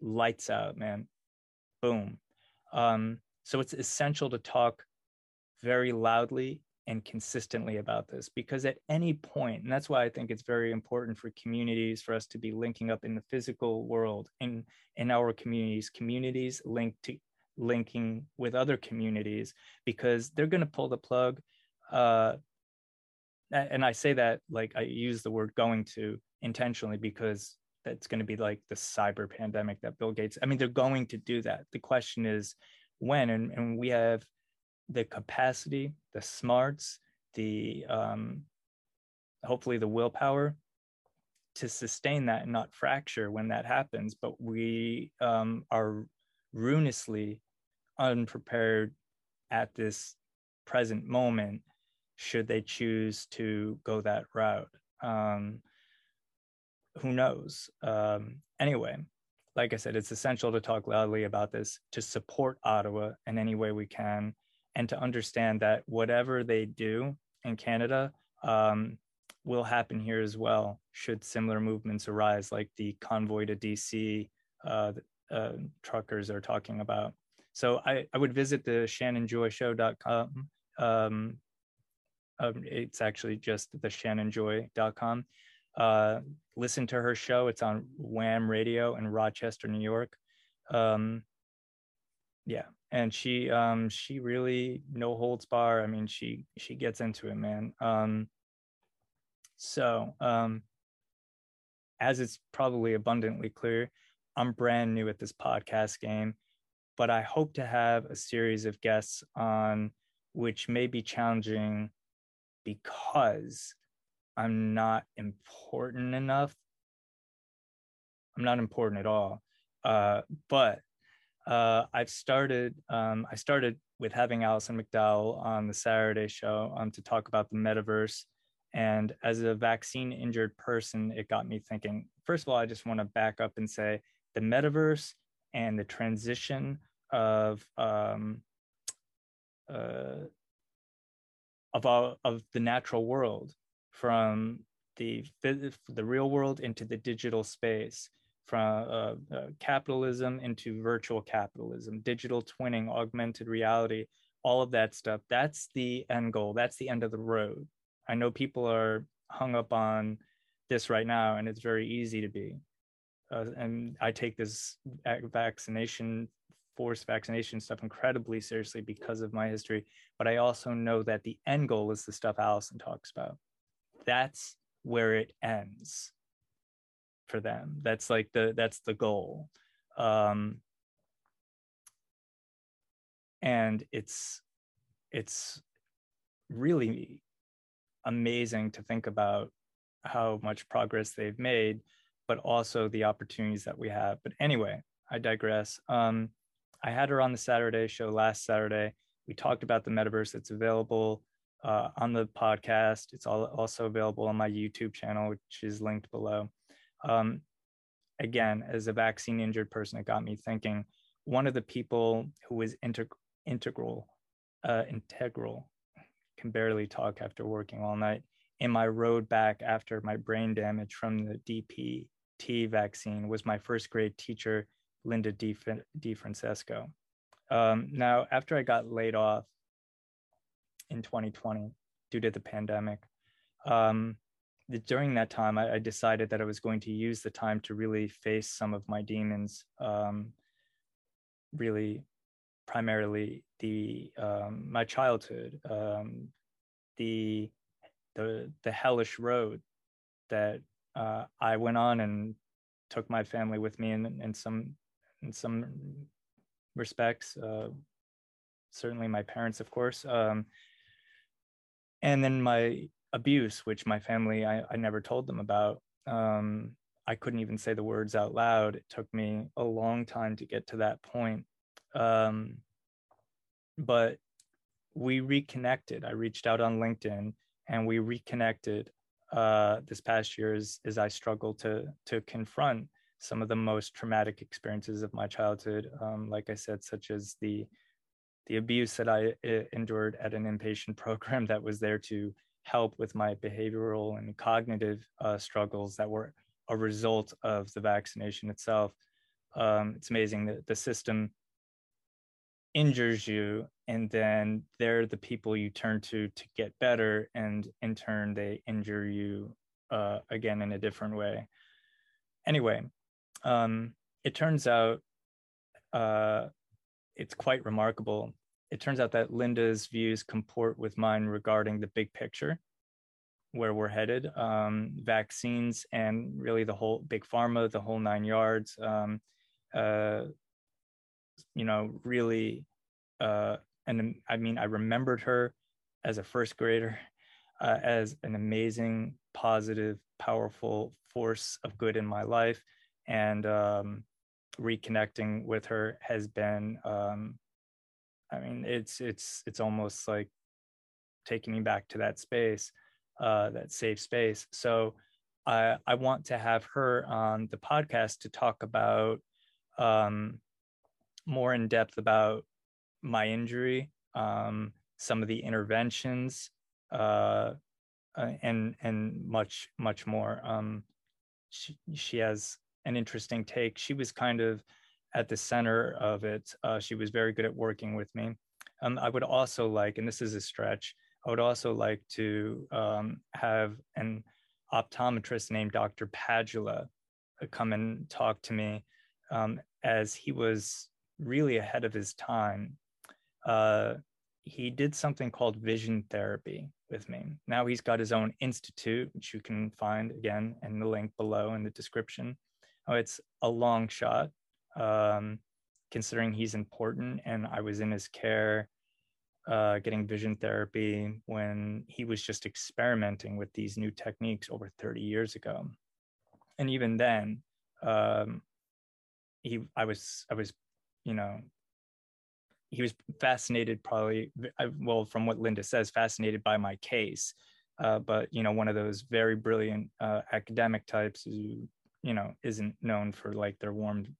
Lights out, man boom. Um, so it's essential to talk very loudly and consistently about this because at any point, and that's why I think it's very important for communities for us to be linking up in the physical world in in our communities, communities linked to linking with other communities because they're going to pull the plug. Uh, and I say that like I use the word going to intentionally because that's going to be like the cyber pandemic that Bill Gates. I mean, they're going to do that. The question is when, and, and we have the capacity, the smarts, the um, hopefully the willpower to sustain that and not fracture when that happens. But we um, are ruinously unprepared at this present moment should they choose to go that route. Um, who knows? Um, anyway, like I said, it's essential to talk loudly about this to support Ottawa in any way we can, and to understand that whatever they do in Canada um, will happen here as well, should similar movements arise, like the convoy to DC uh, uh, truckers are talking about. So I, I would visit the shannonjoyshow.com um, Um, it's actually just the shannonjoy.com. Uh, listen to her show. It's on WHAM Radio in Rochester, New York. Um, yeah, and she um, she really no holds bar. I mean, she she gets into it, man. Um, so um, as it's probably abundantly clear, I'm brand new at this podcast game, but I hope to have a series of guests on which may be challenging because I'm not important enough. I'm not important at all. Uh, but uh, I've started. Um, I started with having Alison McDowell on the Saturday show um, to talk about the metaverse. And as a vaccine injured person, it got me thinking. First of all, I just want to back up and say the metaverse and the transition of um, uh, of all, of the natural world from the the real world into the digital space from uh, uh, capitalism into virtual capitalism digital twinning augmented reality all of that stuff. That's the end goal. That's the end of the road. I know people are hung up on this right now and it's very easy to be. Uh, and i take this vaccination forced vaccination stuff incredibly seriously because of my history. But I also know that the end goal is the stuff Alison talks about. That's where it ends for them. That's like the that's the goal. Um, and it's it's really amazing to think about how much progress they've made, but also the opportunities that we have. But anyway, I digress. Um, I had her on the Saturday show last Saturday. We talked about the metaverse. It's available uh, on the podcast. It's all, also available on my YouTube channel, which is linked below. Um, again, as a vaccine injured person, it got me thinking. One of the people who was integ- integral, uh, integral, can barely talk after working all night. In my road back after my brain damage from the DPT vaccine was my first grade teacher Linda D. Francesco. Um, now, after I got laid off in 2020 due to the pandemic, um, the, during that time, I, I, decided that I was going to use the time to really face some of my demons. Um, really, primarily the um, my childhood, um, the the the hellish road that uh, I went on and took my family with me in, in some in some respects. Uh, certainly, my parents, of course, um, and then my abuse, which my family I, I never told them about. Um, I couldn't even say the words out loud. It took me a long time to get to that point. Um, but we reconnected. I reached out on LinkedIn and we reconnected uh, this past year as, as I struggled to to confront some of the most traumatic experiences of my childhood, um, like I said, such as the the abuse that I uh, endured at an inpatient (laughs) program that was there to help with my behavioral and cognitive uh, struggles that were a result of the vaccination itself. Um, it's amazing that the system injures you and then they're the people you turn to to get better and in turn they injure you uh, again in a different way anyway um, it turns out uh, it's quite remarkable. It turns out that Linda's views comport with mine regarding the big picture, where we're headed, um, vaccines, and really the whole big pharma, the whole nine yards. Um, uh, you know, really, uh, and I mean, I remembered her as a first grader uh, as an amazing, positive, powerful force of good in my life and um, reconnecting with her has been um, i mean it's it's it's almost like taking me back to that space uh, that safe space. So i i want to have her on the podcast to talk about um, more in depth about my injury um, some of the interventions uh, uh, and and much much more. Um, she, she has an interesting take. She was kind of at the center of it. Uh, she was very good at working with me. Um, I would also like, and this is a stretch, I would also like to um, have an optometrist named Dr. Padula uh, come and talk to me um, as he was really ahead of his time. Uh, he did something called vision therapy with me. Now he's got his own institute, which you can find again in the link below in the description. Oh, it's a long shot, um, considering he's important. And I was in his care uh, getting vision therapy when he was just experimenting with these new techniques over 30 years ago. And even then, um, he, I was, I was, you know, he was fascinated, probably, well, from what Linda says, fascinated by my case. Uh, but you know, one of those very brilliant uh, academic types who, you know, isn't known for like their warm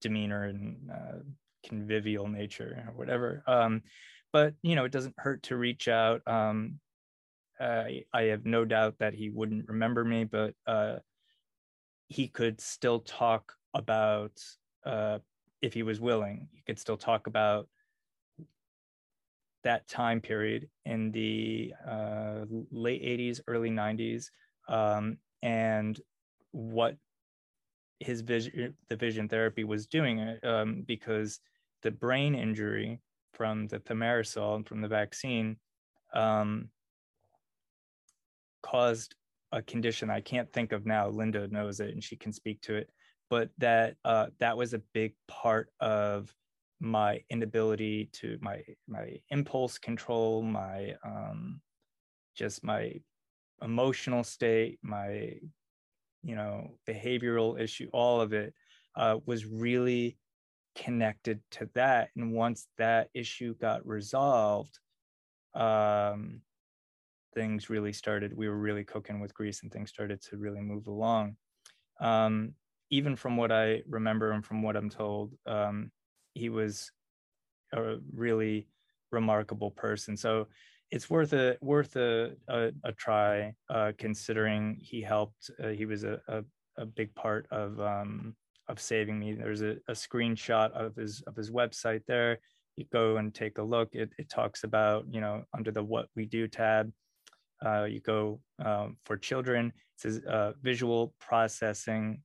demeanor and uh, convivial nature or whatever. Um, but you know it doesn't hurt to reach out um, I, I have no doubt that he wouldn't remember me but uh, he could still talk about uh, if he was willing he could still talk about that time period in the uh, late 80s early 90s um, and what his vision the vision therapy was doing um, because the brain injury from the thimerosal and from the vaccine um, caused a condition I can't think of now. Linda knows it and she can speak to it, but that uh, that was a big part of my inability to my my impulse control, my um, just my emotional state, my you know behavioral issue, all of it uh, was really connected to that. And once that issue got resolved um, things really started we were really cooking with grease and things started to really move along. Um, even from what i remember and from what i'm told um, he was a really remarkable person. So it's worth a worth a a, a try uh, considering he helped uh, he was a, a, a big part of um, of saving me. There's a, a screenshot of his of his website there. You go and take a look. It, it talks about you know under the what we do tab. Uh, you go um, for children. It says uh, visual processing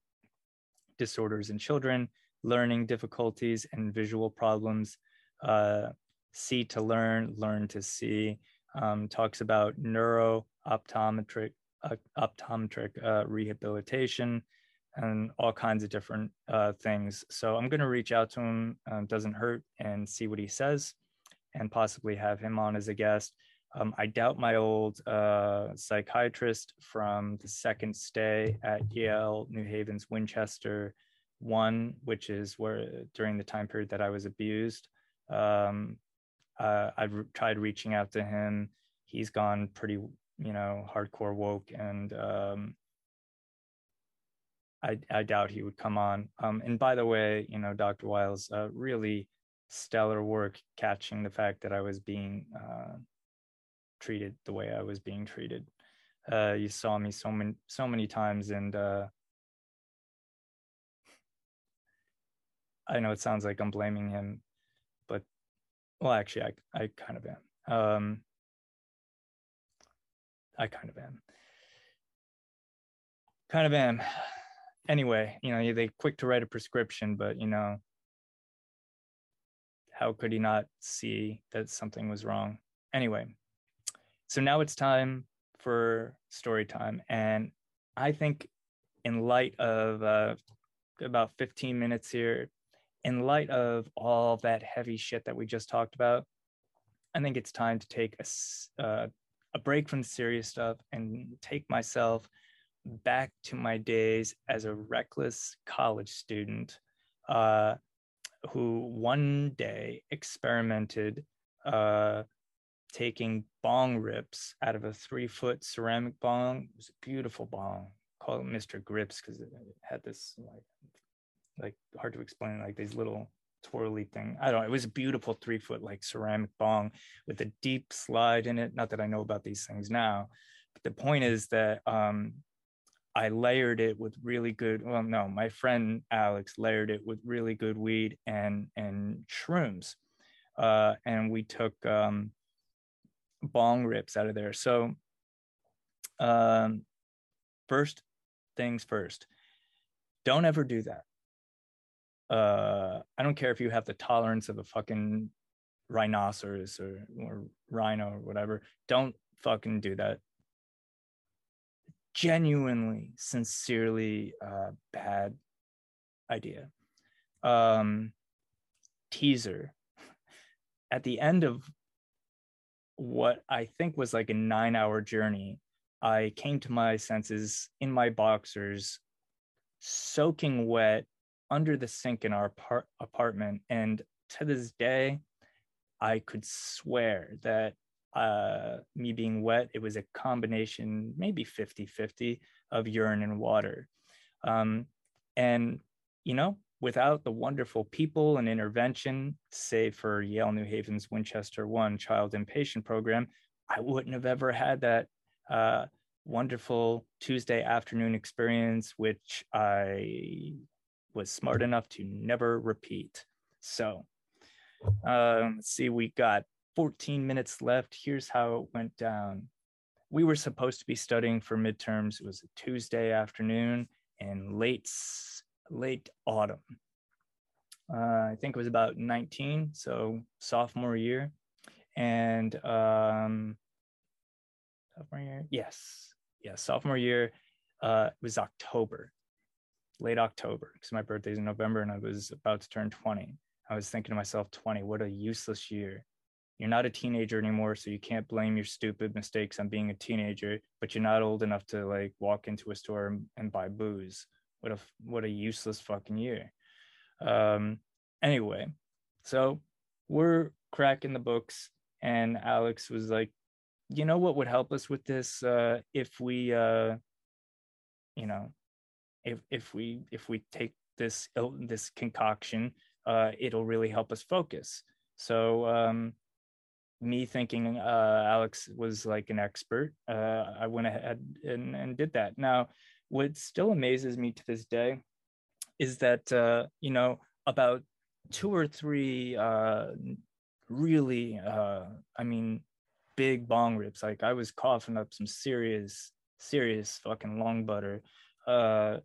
disorders in children, learning difficulties and visual problems. Uh, see to learn, learn to see. Um, talks about neuro optometric uh, optometric uh, rehabilitation and all kinds of different uh, things. So I'm going to reach out to him, um, doesn't hurt, and see what he says, and possibly have him on as a guest. Um, I doubt my old uh, psychiatrist from the second stay at Yale New Haven's Winchester one, which is where during the time period that I was abused. Um, uh, I've re- tried reaching out to him. He's gone pretty, you know, hardcore woke and um, I, I doubt he would come on. Um, and by the way, you know, Dr. Wiles, uh, really stellar work catching the fact that I was being uh, treated the way I was being treated. Uh, you saw me so many so many times, and uh, I know it sounds like I'm blaming him, well, actually, I I kind of am. Um, I kind of am. Kind of am anyway, you know, they quick to write a prescription, but you know, how could he not see that something was wrong? Anyway, so now it's time for story time. And I think, in light of uh, about 15 minutes here, in light of all that heavy shit that we just talked about, I think it's time to take a, uh, a break from the serious stuff and take myself back to my days as a reckless college student uh, who one day experimented uh, taking bong rips out of a three foot ceramic bong. It was a beautiful bong. Call it Mr. Grips because it had this like like hard to explain like these little twirly thing. I don't know. It was a beautiful three foot like ceramic bong with a deep slide in it. Not that I know about these things now, but the point is that um, I layered it with really good. Well, no, my friend Alex layered it with really good weed and and shrooms, uh, and we took um, bong rips out of there. So, um, first things first, don't ever do that. Uh, I don't care if you have the tolerance of a fucking rhinoceros or, or rhino or whatever. Don't fucking do that. Genuinely, sincerely, uh, bad idea. Um, teaser. At the end of what I think was like a nine hour journey, I came to my senses in my boxers, soaking wet under the sink in our par- apartment. And to this day, I could swear that uh, me being wet, it was a combination, maybe 50 50 of urine and water. Um, and, you know, without the wonderful people and intervention, save for Yale New Haven's Winchester One Child Inpatient Program, I wouldn't have ever had that uh, wonderful Tuesday afternoon experience, which I was smart enough to never repeat. So, um, let's see, we got 14 minutes left. Here's how it went down. We were supposed to be studying for midterms. It was a Tuesday afternoon in late late autumn. Uh, I think it was about 19, so sophomore year, and um, sophomore year, yes, yeah, sophomore year. Uh, it was October, late October, because my birthday's in November, and I was about to turn 20. I was thinking to myself, 20, what a useless year. You're not a teenager anymore, so you can't blame your stupid mistakes on being a teenager, but you're not old enough to like walk into a store and, buy booze. What a what a useless fucking year. Um, anyway, so we're cracking the books, and Alex was like, you know what would help us with this uh, if we, uh, you know, if if we if we take this this concoction, uh, it'll really help us focus. So um, me thinking uh, Alex was like an expert, uh, I went ahead and, and did that. Now, what still amazes me to this day is that uh, you know about two or three uh, really, uh, I mean, big bong rips. Like I was coughing up some serious, serious fucking long butter. Uh,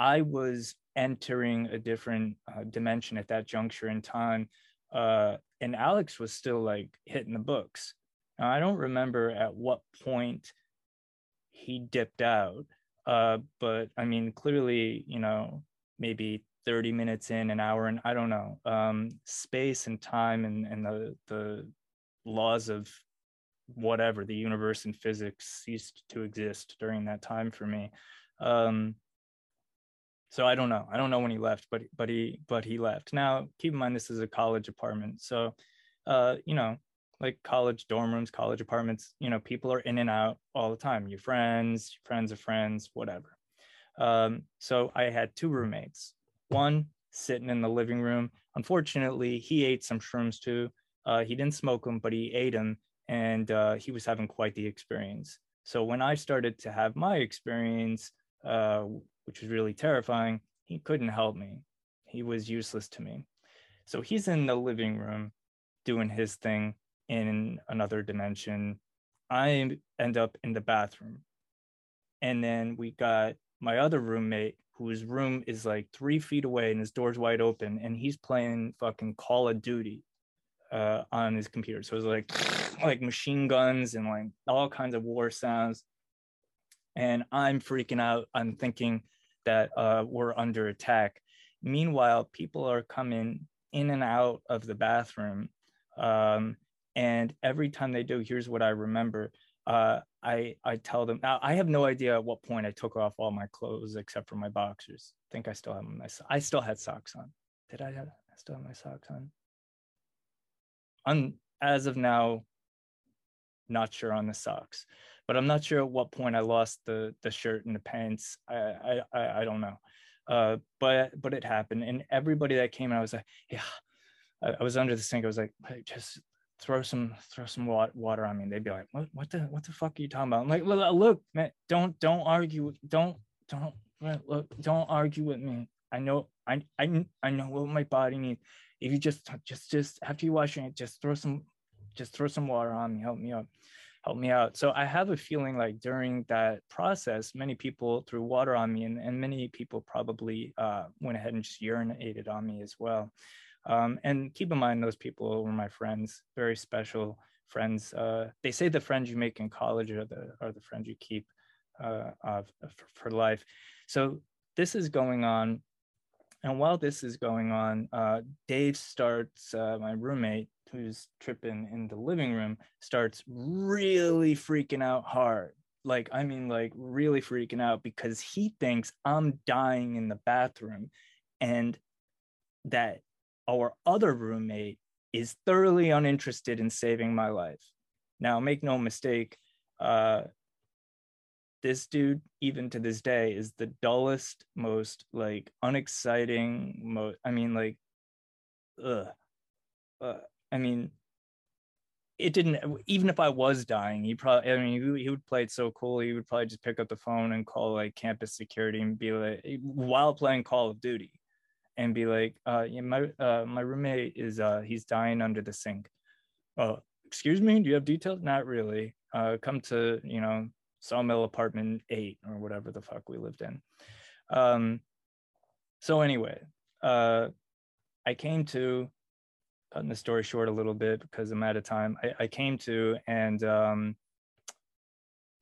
I was entering a different uh, dimension at that juncture in time uh, and Alex was still like hitting the books. Now, I don't remember at what point he dipped out, uh, but I mean, clearly, you know, maybe 30 minutes in, an hour, and I don't know. Um, space and time and, and the, the laws of whatever, the universe and physics ceased to exist during that time for me. Um, so I don't know. I don't know when he left, but but he but he left. Now keep in mind this is a college apartment, so uh, you know, like college dorm rooms, college apartments. You know, people are in and out all the time. Your friends, friends of friends, whatever. Um, so I had two roommates. One sitting in the living room. Unfortunately, he ate some shrooms too. Uh, he didn't smoke them, but he ate them, and uh, he was having quite the experience. So when I started to have my experience, uh, which was really terrifying, he couldn't help me. He was useless to me. So he's in the living room doing his thing in another dimension. I end up in the bathroom. And then we got my other roommate whose room is like three feet away and his door's wide open and he's playing fucking Call of Duty uh, on his computer. So it was like (sniffs) like machine guns and like all kinds of war sounds. And I'm freaking out. I'm thinking, that uh, were under attack. Meanwhile, people are coming in and out of the bathroom. Um, and every time they do, here's what I remember. Uh, I I tell them now. I have no idea at what point I took off all my clothes except for my boxers. I think I still have my. I still had socks on. Did I have? I still have my socks on. On as of now, not sure on the socks but I'm not sure at what point I lost the the shirt and the pants. I I I, don't know, uh, but but it happened, and everybody that came, I was like, yeah, I, I was under the sink. I was like, hey, just throw some throw some water on me. And they'd be like, what what the what the fuck are you talking about? I'm like, look, man, don't don't argue, don't don't look, don't argue with me. I know I I I know what my body needs. If you just just just after you wash it, just throw some just throw some water on me help me out help me out. So i have a feeling like during that process many people threw water on me and, and many people probably uh, went ahead and just urinated on me as well. Um, and keep in mind those people were my friends very special friends. Uh, they say the friends you make in college are the are the friends you keep uh, for, for life. So this is going on and while this is going on, uh, Dave starts, uh, my roommate who's tripping in the living room, starts really freaking out hard. Like, I mean, like really freaking out because he thinks I'm dying in the bathroom and that our other roommate is thoroughly uninterested in saving my life. Now, make no mistake, uh, this dude even to this day is the dullest most like unexciting most i mean like ugh. Uh, i mean it didn't even if i was dying he probably i mean he, he would play it so cool he would probably just pick up the phone and call like campus security and be like while playing call of duty and be like uh yeah, my uh my roommate is uh he's dying under the sink. Oh excuse me do you have details? Not really. Uh come to you know sawmill apartment eight or whatever the fuck we lived in. Um, so anyway, uh, I came to cutting the story short a little bit because I'm out of time. I, I came to and um,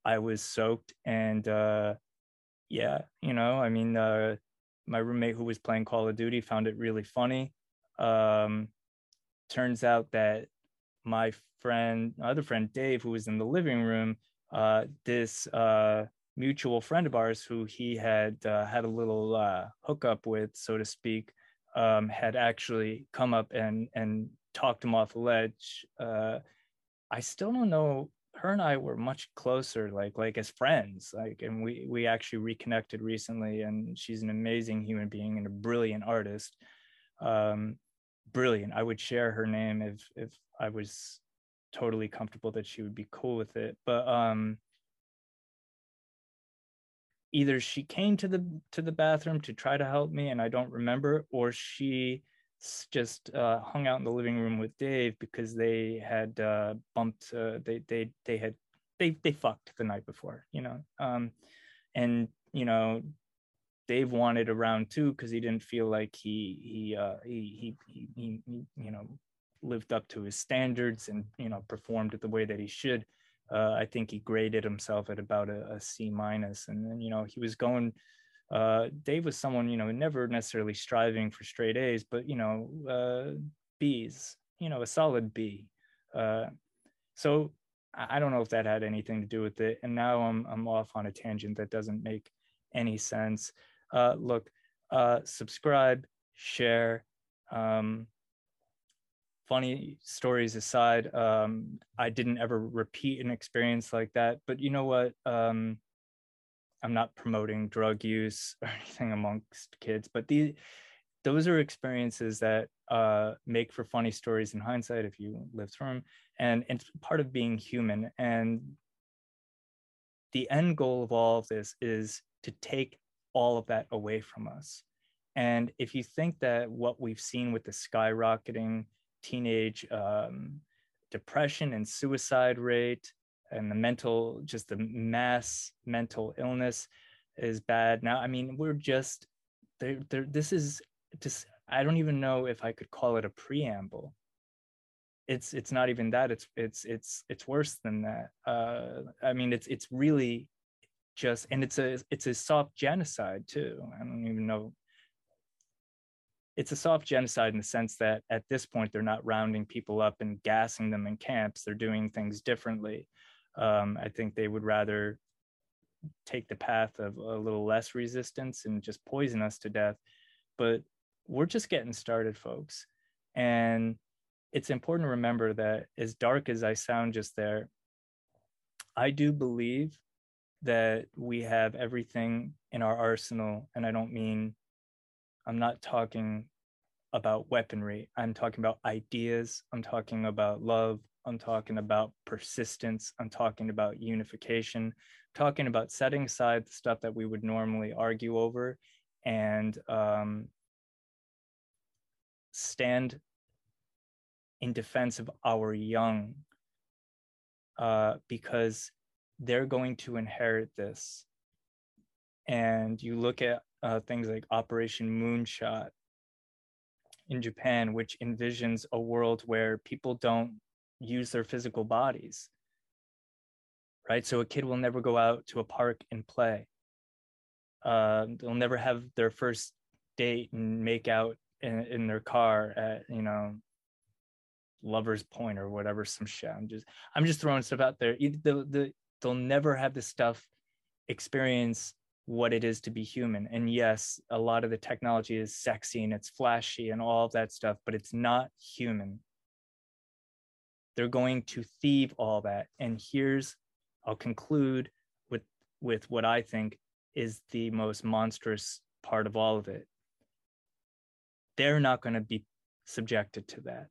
I was soaked and uh, yeah, you know, I mean, uh, my roommate who was playing Call of Duty found it really funny. Um, turns out that my friend, my other friend Dave, who was in the living room, uh, this uh, mutual friend of ours who he had uh, had a little uh, hookup with, so to speak, um, had actually come up and and talked him off the ledge. Uh, I still don't know. Her and I were much closer, like like as friends, like, and we we actually reconnected recently. And she's an amazing human being and a brilliant artist. Um, brilliant. I would share her name if if I was totally comfortable that she would be cool with it but um either she came to the to the bathroom to try to help me and i don't remember or she just uh, hung out in the living room with dave because they had uh, bumped uh, they they they had they they fucked the night before you know um and you know dave wanted a round too because he didn't feel like he he uh he, he he he you know lived up to his standards and you know performed the way that he should. Uh, I think he graded himself at about a, a C minus, and then you know he was going. Uh, Dave was someone you know never necessarily striving for straight A's, but you know uh, B's, you know a solid B. Uh, so I don't know if that had anything to do with it. And now I'm I'm off on a tangent that doesn't make any sense. Uh, look, uh, subscribe, share. Um, funny stories aside, um, I didn't ever repeat an experience like that. But you know what? Um, I'm not promoting drug use (laughs) or anything amongst kids, but these those are experiences that uh, make for funny stories in hindsight if you live through them, and it's part of being human. And the end goal of all of this is to take all of that away from us. And if you think that what we've seen with the skyrocketing teenage um, depression and suicide rate and the mental just the mass mental illness is bad. Now i mean we're just there there this is just i don't even know if i could call it a preamble. It's it's not even that. It's it's it's it's worse than that. Uh i mean it's it's really just and it's a it's a soft genocide too. I don't even know it's a soft genocide in the sense that at this point they're not rounding people up and gassing them in camps. They're doing things differently. Um, i think they would rather take the path of a little less resistance and just poison us to death. But we're just getting started folks. And it's important to remember that as dark as i sound just there i do believe that we have everything in our arsenal. And i don't mean I'm not talking about weaponry. I'm talking about ideas. I'm talking about love. I'm talking about persistence. I'm talking about unification. I'm talking about setting aside the stuff that we would normally argue over and um, stand in defense of our young uh, because they're going to inherit this. And you look at uh, things like Operation Moonshot in Japan, which envisions a world where people don't use their physical bodies. Right. So a kid will never go out to a park and play. Uh, they'll never have their first date and make out in, in their car at, you know, Lover's Point or whatever, some shit. I'm just, I'm just throwing stuff out there. The, the, they'll never have this stuff experience what it is to be human. And yes, a lot of the technology is sexy and it's flashy and all of that stuff, but it's not human. They're going to thieve all that. And here's, I'll conclude with with what I think is the most monstrous part of all of it. They're not going to be subjected to that.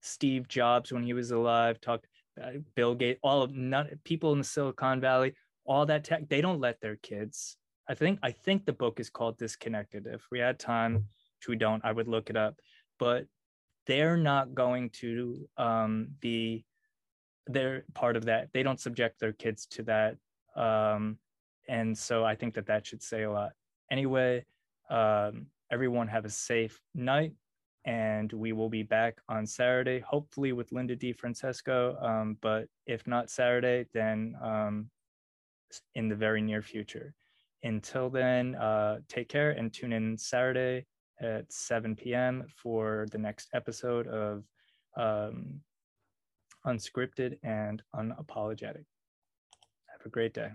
Steve Jobs, when he was alive, talked uh, Bill Gates, all of people in the Silicon Valley, all that tech, they don't let their kids. I think I think the book is called Disconnected. If we had time, which we don't, I would look it up. But they're not going to um, be they're part of that. They don't subject their kids to that. Um, and so I think that that should say a lot. Anyway, um, everyone have a safe night and we will be back on Saturday, hopefully with Linda DeFrancesco. Um, but if not Saturday, then um, in the very near future. Until then, uh, take care and tune in Saturday at 7 p.m. for the next episode of um, Unscripted and Unapologetic. Have a great day.